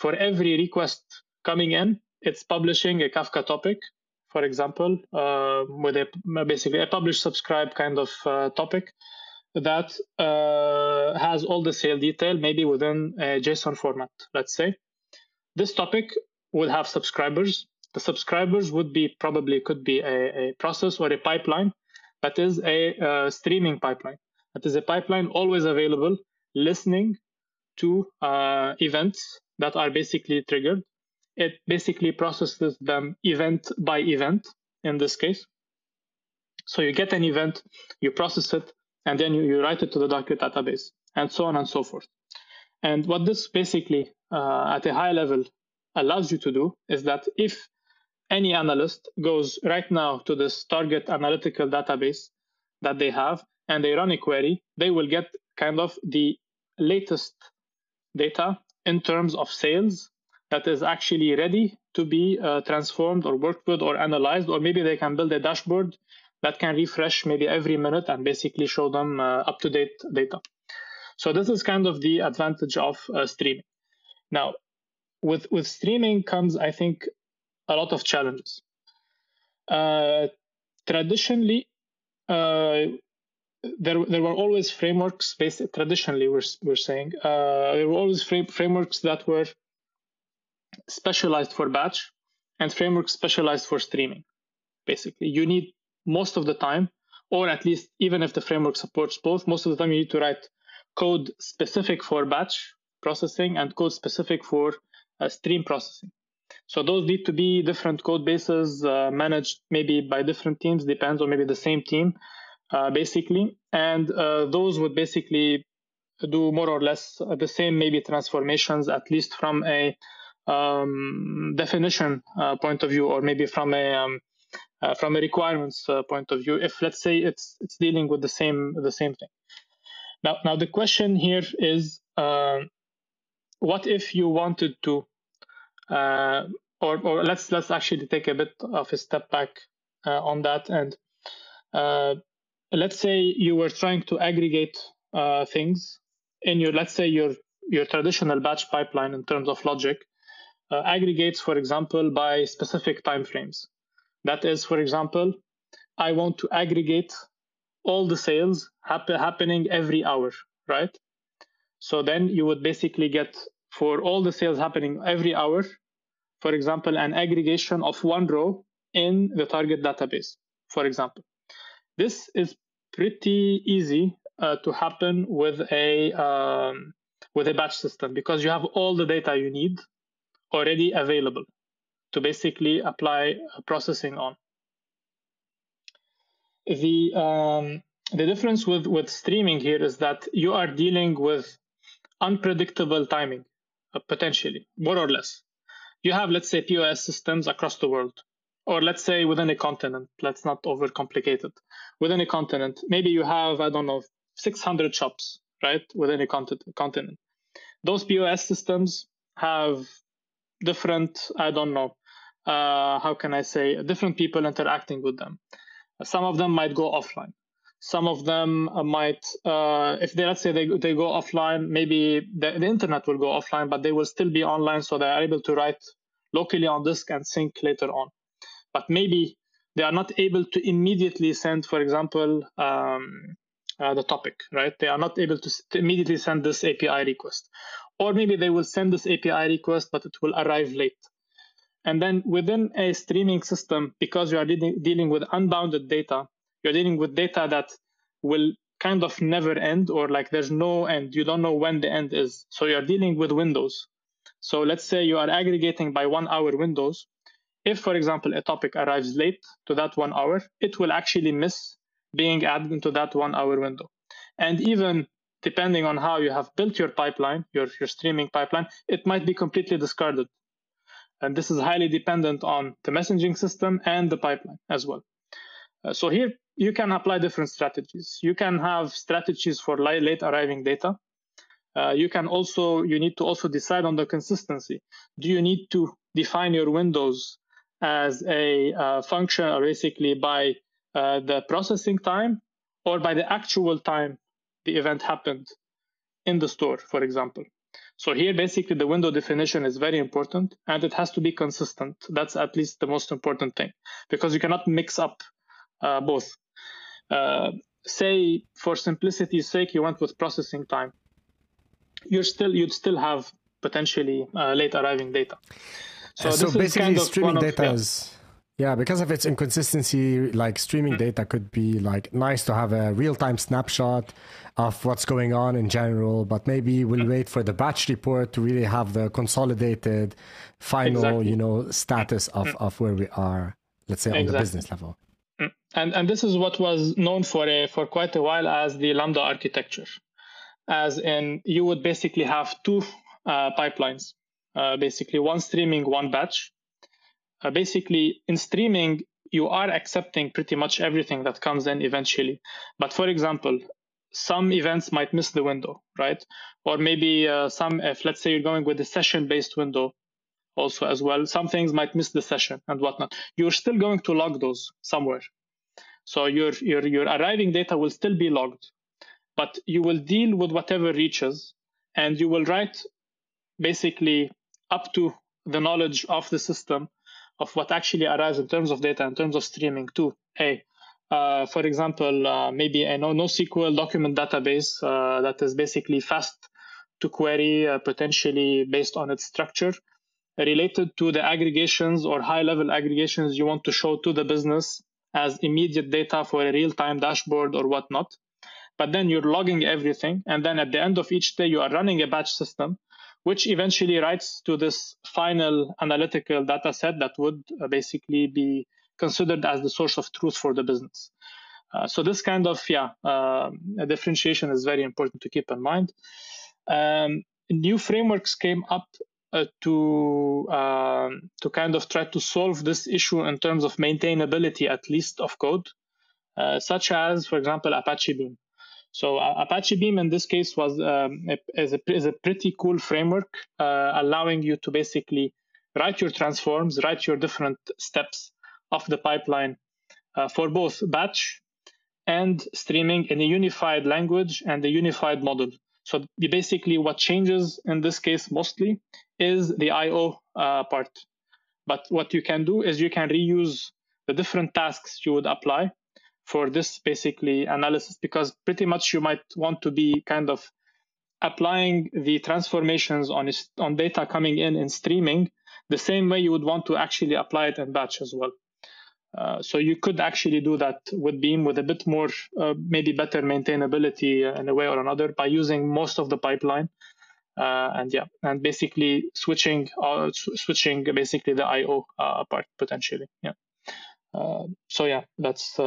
For every request coming in, it's publishing a Kafka topic, for example, uh, with a basically a publish subscribe kind of topic that has all the sale detail, maybe within a JSON format. Let's say this topic will have subscribers the subscribers would be probably could be a, a process or a pipeline that is a uh, streaming pipeline. That is a pipeline always available, listening to uh, events that are basically triggered. It basically processes them event by event in this case. So you get an event, you process it, and then you, you write it to the target database, and so on and so forth. And what this basically, uh, at a high level, allows you to do is that if any analyst goes right now to this target analytical database that they have and they run a query, they will get kind of the latest data in terms of sales that is actually ready to be uh, transformed or worked with or analyzed, or maybe they can build a dashboard that can refresh maybe every minute and basically show them uh, up to date data. So this is kind of the advantage of uh, streaming. Now, with with streaming comes, I think, a lot of challenges. Uh, traditionally, uh, there there were always frameworks based. Traditionally, we're we're saying uh, there were always fra- frameworks that were specialized for batch and frameworks specialized for streaming. Basically, you need most of the time, or at least even if the framework supports both, most of the time you need to write code specific for batch processing and code specific for uh, stream processing. So those need to be different code bases uh, managed maybe by different teams, depends on maybe the same team, uh, basically. And uh, those would basically do more or less the same maybe transformations, at least from a um, definition uh, point of view, or maybe from a um, uh, from a requirements uh, point of view. If let's say it's it's dealing with the same the same thing. Now now the question here is, what if you wanted to uh, or, or let's let's actually take a bit of a step back uh, on that and uh, let's say you were trying to aggregate uh, things in your let's say your your traditional batch pipeline in terms of logic uh, aggregates for example by specific time frames that is for example i want to aggregate all the sales happen, happening every hour right? So then you would basically get for all the sales happening every hour, for example, an aggregation of one row in the target database, for example. This is pretty easy uh, to happen with a um, with a batch system because you have all the data you need already available to basically apply processing on. The um, the difference with with streaming here is that you are dealing with unpredictable timing uh, potentially, more or less. You have, let's say, POS systems across the world, or let's say within a continent. Let's not overcomplicate it. Within a continent, maybe you have, I don't know, 600 shops, right, within a continent. Those POS systems have different, I don't know, uh, how can I say, different people interacting with them. Some of them might go offline some of them uh, might uh, if they let's say they, they go offline maybe the, the, internet will go offline but they will still be online so they are able to write locally on disk and sync later on. But maybe they are not able to immediately send for example um, uh, the topic right? They are not able to, immediately send this api request. Or maybe they will send this api request but it will arrive late. And then within a streaming system because you are de- dealing with unbounded data you're dealing with data that will kind of never end or like there's no end. You don't know when the end is. So you're dealing with windows. So let's say you are aggregating by one hour windows. If for example a topic arrives late to that one hour it will actually miss being added into that one hour window. And even depending on how you have built your pipeline your, your streaming pipeline it might be completely discarded. And this is highly dependent on the messaging system and the pipeline as well. Uh, so here you can apply different strategies. You can have strategies for late arriving data. Uh, you can also you need to also decide on the consistency. Do you need to define your windows as a uh, function or basically by uh, the processing time or by the actual time the event happened in the store, for example. So here, basically, the window definition is very important and it has to be consistent. That's at least the most important thing because you cannot mix up uh, both. Uh, say, for simplicity's sake, you went with processing time. You're still you'd still have potentially uh, late arriving data. So, so basically, kind of streaming data of, is yeah, because of its inconsistency, like streaming data could be like nice to have a real time snapshot of what's going on in general, but maybe we'll mm. wait for the batch report to really have the consolidated final, exactly. you know, status of, mm. of where we are, let's say exactly. on the business level. And and this is what was known for a, for quite a while as the Lambda architecture, as in you would basically have two uh, pipelines, uh, basically one streaming, one batch. Uh, basically in streaming you are accepting pretty much everything that comes in eventually. But for example some events might miss the window right? Or maybe uh, some if let's say you're going with a session based window also as well some things might miss the session and whatnot. You're still going to log those somewhere so your your your arriving data will still be logged but you will deal with whatever reaches and you will write basically up to the knowledge of the system of what actually arrives in terms of data, in terms of streaming to, hey, uh, for example, uh, maybe a NoSQL document database uh, that is basically fast to query, uh, potentially based on its structure, related to the aggregations or high level aggregations you want to show to the business as immediate data for a real time dashboard or whatnot. But then you're logging everything. And then at the end of each day, you are running a batch system which eventually writes to this final analytical data set that would uh, basically be considered as the source of truth for the business. Uh, so this kind of yeah uh, differentiation is very important to keep in mind. Um, new frameworks came up uh, to um, to kind of try to solve this issue in terms of maintainability at least of code, uh, such as for example Apache Beam. So uh, Apache Beam in this case was um, is, a, is a pretty cool framework, uh, allowing you to basically write your transforms, write your different steps of the pipeline uh, for both batch and streaming in a unified language and a unified model. So basically, what changes in this case mostly is the I/O uh, part. But what you can do is you can reuse the different tasks you would apply for this basically analysis because pretty much you might want to be kind of applying the transformations on on data coming in in streaming the same way you would want to actually apply it in batch as well. Uh, so you could actually do that with Beam with a bit more, uh, maybe better maintainability in a way or another by using most of the pipeline. Uh, and yeah, and basically switching, uh, switching basically the I/O uh, part potentially. Yeah. Uh, so yeah, that's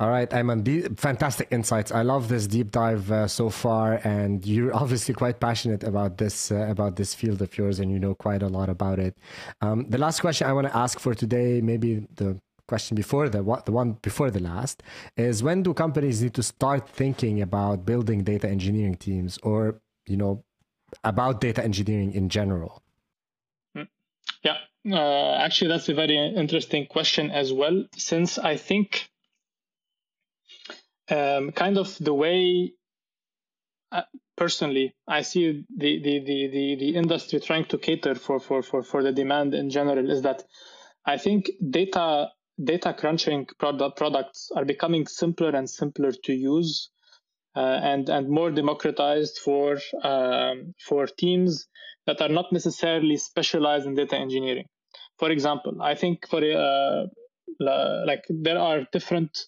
all right, Ayman, fantastic insights. I love this deep dive uh, so far, and you're <laughs> obviously quite passionate about this uh, about this field of yours, and you know quite a lot about it. Um, the last question I want to ask for today, maybe the question before the what the one before the last, is when do companies need to start thinking about building data engineering teams, or you know, about data engineering in general? Hmm. Yeah, uh, actually, that's a very interesting question as well, since I think um, kind of the way uh, personally I see the, the, the, the, the industry trying to cater for, for, for, for the demand in general is that I think data data crunching product, products are becoming simpler and simpler to use and and more democratized for um, for teams that are not necessarily specialized in data engineering. For example, I think for uh, like there are different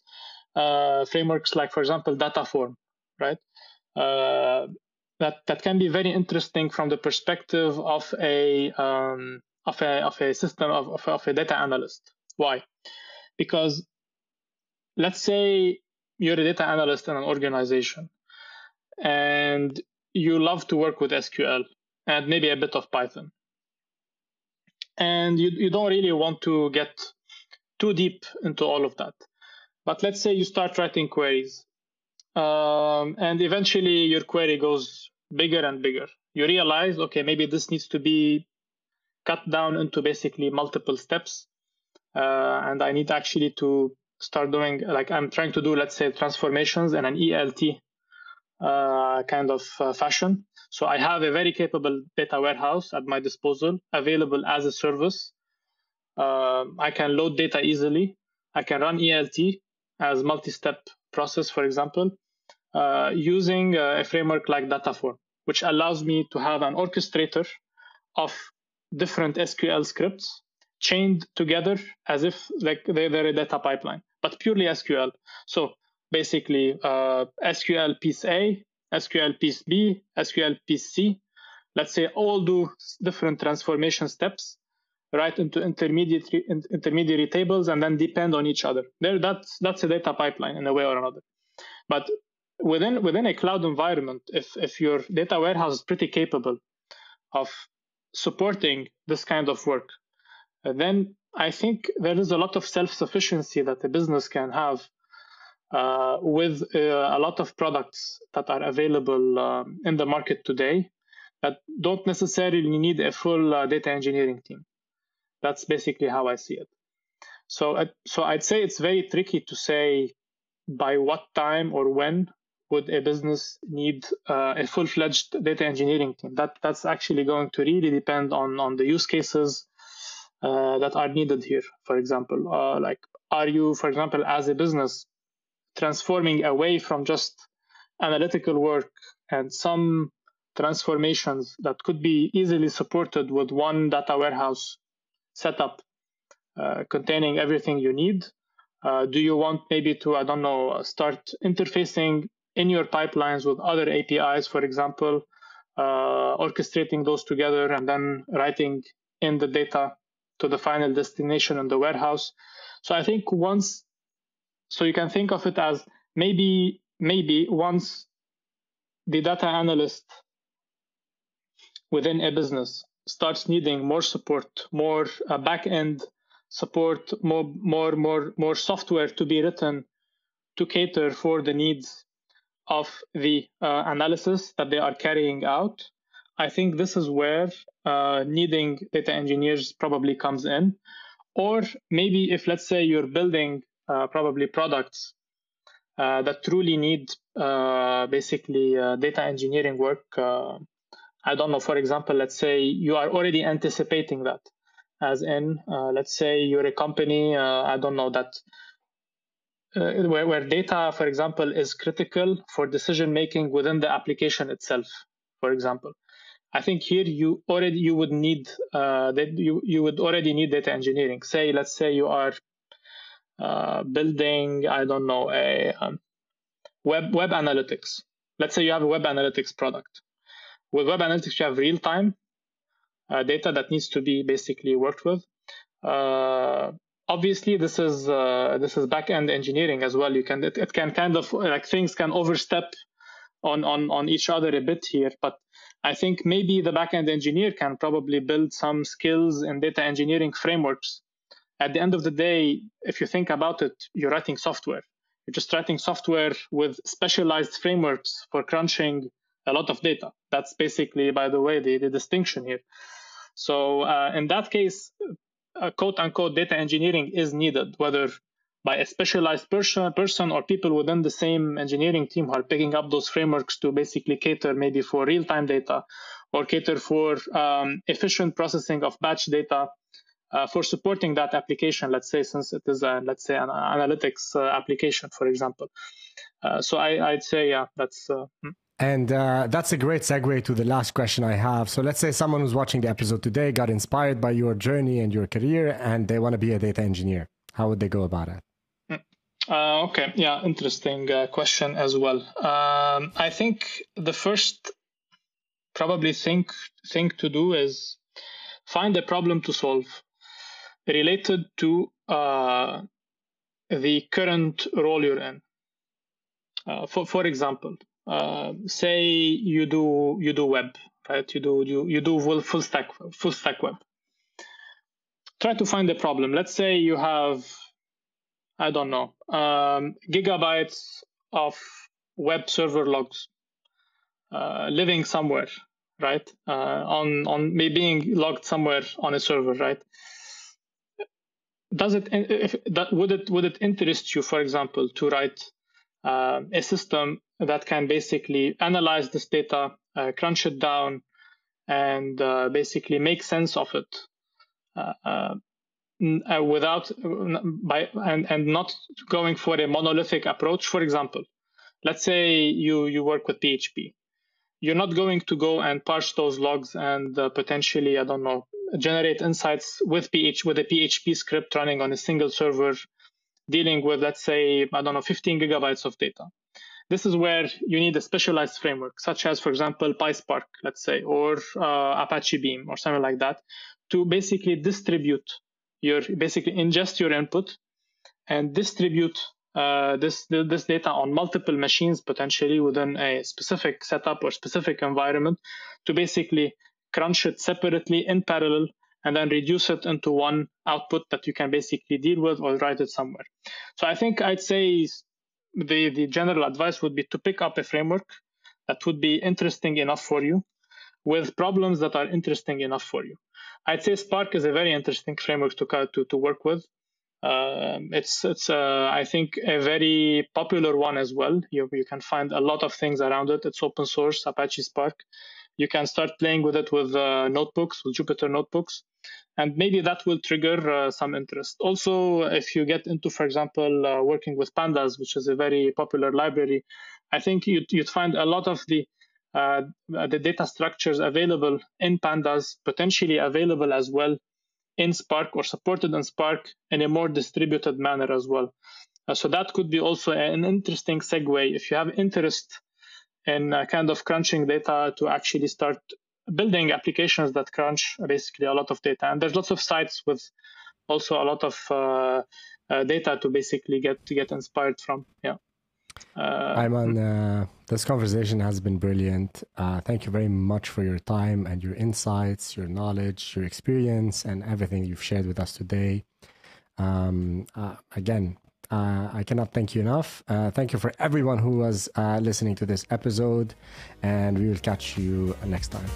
uh, frameworks like, for example, Dataform, right? Uh, that that can be very interesting from the perspective of a um, of a of a system of, of, of a data analyst. Why? Because let's say you're a data analyst in an organization and you love to work with SQL and maybe a bit of Python. And you, you don't really want to get too deep into all of that. But let's say you start writing queries, um, and eventually your query goes bigger and bigger. You realize, okay, maybe this needs to be cut down into basically multiple steps. uh, and I need actually to start doing like I'm trying to do, let's say, transformations in an ELT uh, kind of uh, fashion. So I have a very capable data warehouse at my disposal, available as a service. Um, I can load data easily. I can run ELT as multi-step process, for example, uh, using uh, a framework like Dataform, which allows me to have an orchestrator of different SQL scripts chained together as if like they're a data pipeline, but purely SQL. So basically uh, SQL piece A, SQL piece B, SQL piece C. Let's say all do different transformation steps right into intermediary intermediary tables and then depend on each other. There, that's that's a data pipeline in a way or another. But within within a cloud environment, if if your data warehouse is pretty capable of supporting this kind of work, then I think there is a lot of self-sufficiency that a business can have uh, with uh, a lot of products that are available um, in the market today that don't necessarily need a full uh, data engineering team. That's basically how I see it. So, so I'd say it's very tricky to say by what time or when would a business need uh, a full-fledged data engineering team. That that's actually going to really depend on on the use cases uh, that are needed here. For example, uh, like are you, for example, as a business, transforming away from just analytical work and some transformations that could be easily supported with one data warehouse setup uh, containing everything you need? Uh, do you want maybe to, I don't know, start interfacing in your pipelines with other APIs, for example, uh, orchestrating those together and then writing in the data to the final destination in the warehouse? So I think once, so you can think of it as maybe, maybe once the data analyst within a business starts needing more support, more uh, back end support, more, more, more, more software to be written to cater for the needs of the uh, analysis that they are carrying out. I think this is where uh, needing data engineers probably comes in. Or maybe if, let's say, you're building uh, probably products uh, that truly need uh, basically data engineering work I don't know, for example, let's say you are already anticipating that, as in, uh, let's say you're a company, uh, I don't know, that uh, where, where data, for example, is critical for decision making within the application itself, for example. I think here you already you would need uh, that you you would already need data engineering. Say, let's say you are uh, building, I don't know, a um, web web analytics. Let's say you have a web analytics product with web analytics, you have real time uh, data that needs to be basically worked with. Uh, obviously, this is uh, this is back end engineering as well. You can it, it can kind of like things can overstep on on on each other a bit here, but I think maybe the backend engineer can probably build some skills in data engineering frameworks. At the end of the day, if you think about it, you're writing software. You're just writing software with specialized frameworks for crunching a lot of data. That's basically, by the way, the, the distinction here. So uh, in that case, uh, quote unquote data engineering is needed, whether by a specialized person, person or people within the same engineering team who are picking up those frameworks to basically cater maybe for real-time data or cater for um, efficient processing of batch data uh, for supporting that application, let's say, since it is, a, let's say, an analytics uh, application, for example. Uh, so I, would say, yeah, that's. Uh, hmm. And uh, that's a great segue to the last question I have. So let's say someone who's watching the episode today got inspired by your journey and your career, and they want to be a data engineer. How would they go about it? Uh, okay, yeah, interesting uh, question as well. Um, I think the first probably thing thing to do is find a problem to solve related to uh, the current role you're in. Uh, for for example, uh, say you do you do web, right? You do you you do full stack full stack web. Try to find a problem. Let's say you have, I don't know, um, gigabytes of web server logs uh, living somewhere, right? Uh, on on being logged somewhere on a server, right? does it if that would it would it interest you, for example, to write uh, a system that can basically analyze this data, uh, crunch it down, and uh, basically make sense of it uh, uh, uh, without by and, and not going for a monolithic approach. For example, let's say you you work with PHP. You're not going to go and parse those logs and potentially, I don't know, generate insights with PH with a PHP script running on a single server dealing with, let's say, I don't know, 15 gigabytes of data. This is where you need a specialized framework, such as, for example, PySpark, let's say, or uh, Apache Beam or something like that, to basically distribute your, basically ingest your input and distribute uh, this this data on multiple machines potentially within a specific setup or specific environment to basically crunch it separately in parallel and then reduce it into one output that you can basically deal with or write it somewhere. So I think I'd say the, the general advice would be to pick up a framework that would be interesting enough for you with problems that are interesting enough for you. I'd say Spark is a very interesting framework to to, to work with. Uh, it's it's uh, I think a very popular one as well. You you can find a lot of things around it. It's open source Apache Spark. You can start playing with it with uh, notebooks, with Jupyter notebooks and maybe that will trigger uh, some interest. Also, if you get into, for example, uh, working with pandas, which is a very popular library, I think you'd, you'd find a lot of the uh, the data structures available in pandas potentially available as well in Spark or supported in Spark in a more distributed manner as well. Uh, so that could be also an interesting segue if you have interest in uh, kind of crunching data to actually start building applications that crunch basically a lot of data. And there's lots of sites with also a lot of uh, uh, data to basically get to get inspired from. Yeah. Uh, Ayman, uh, this conversation has been brilliant. Uh, thank you very much for your time and your insights, your knowledge, your experience, and everything you've shared with us today. Um, uh, again, uh, I cannot thank you enough. Uh, thank you for everyone who was uh, listening to this episode, and we will catch you next time.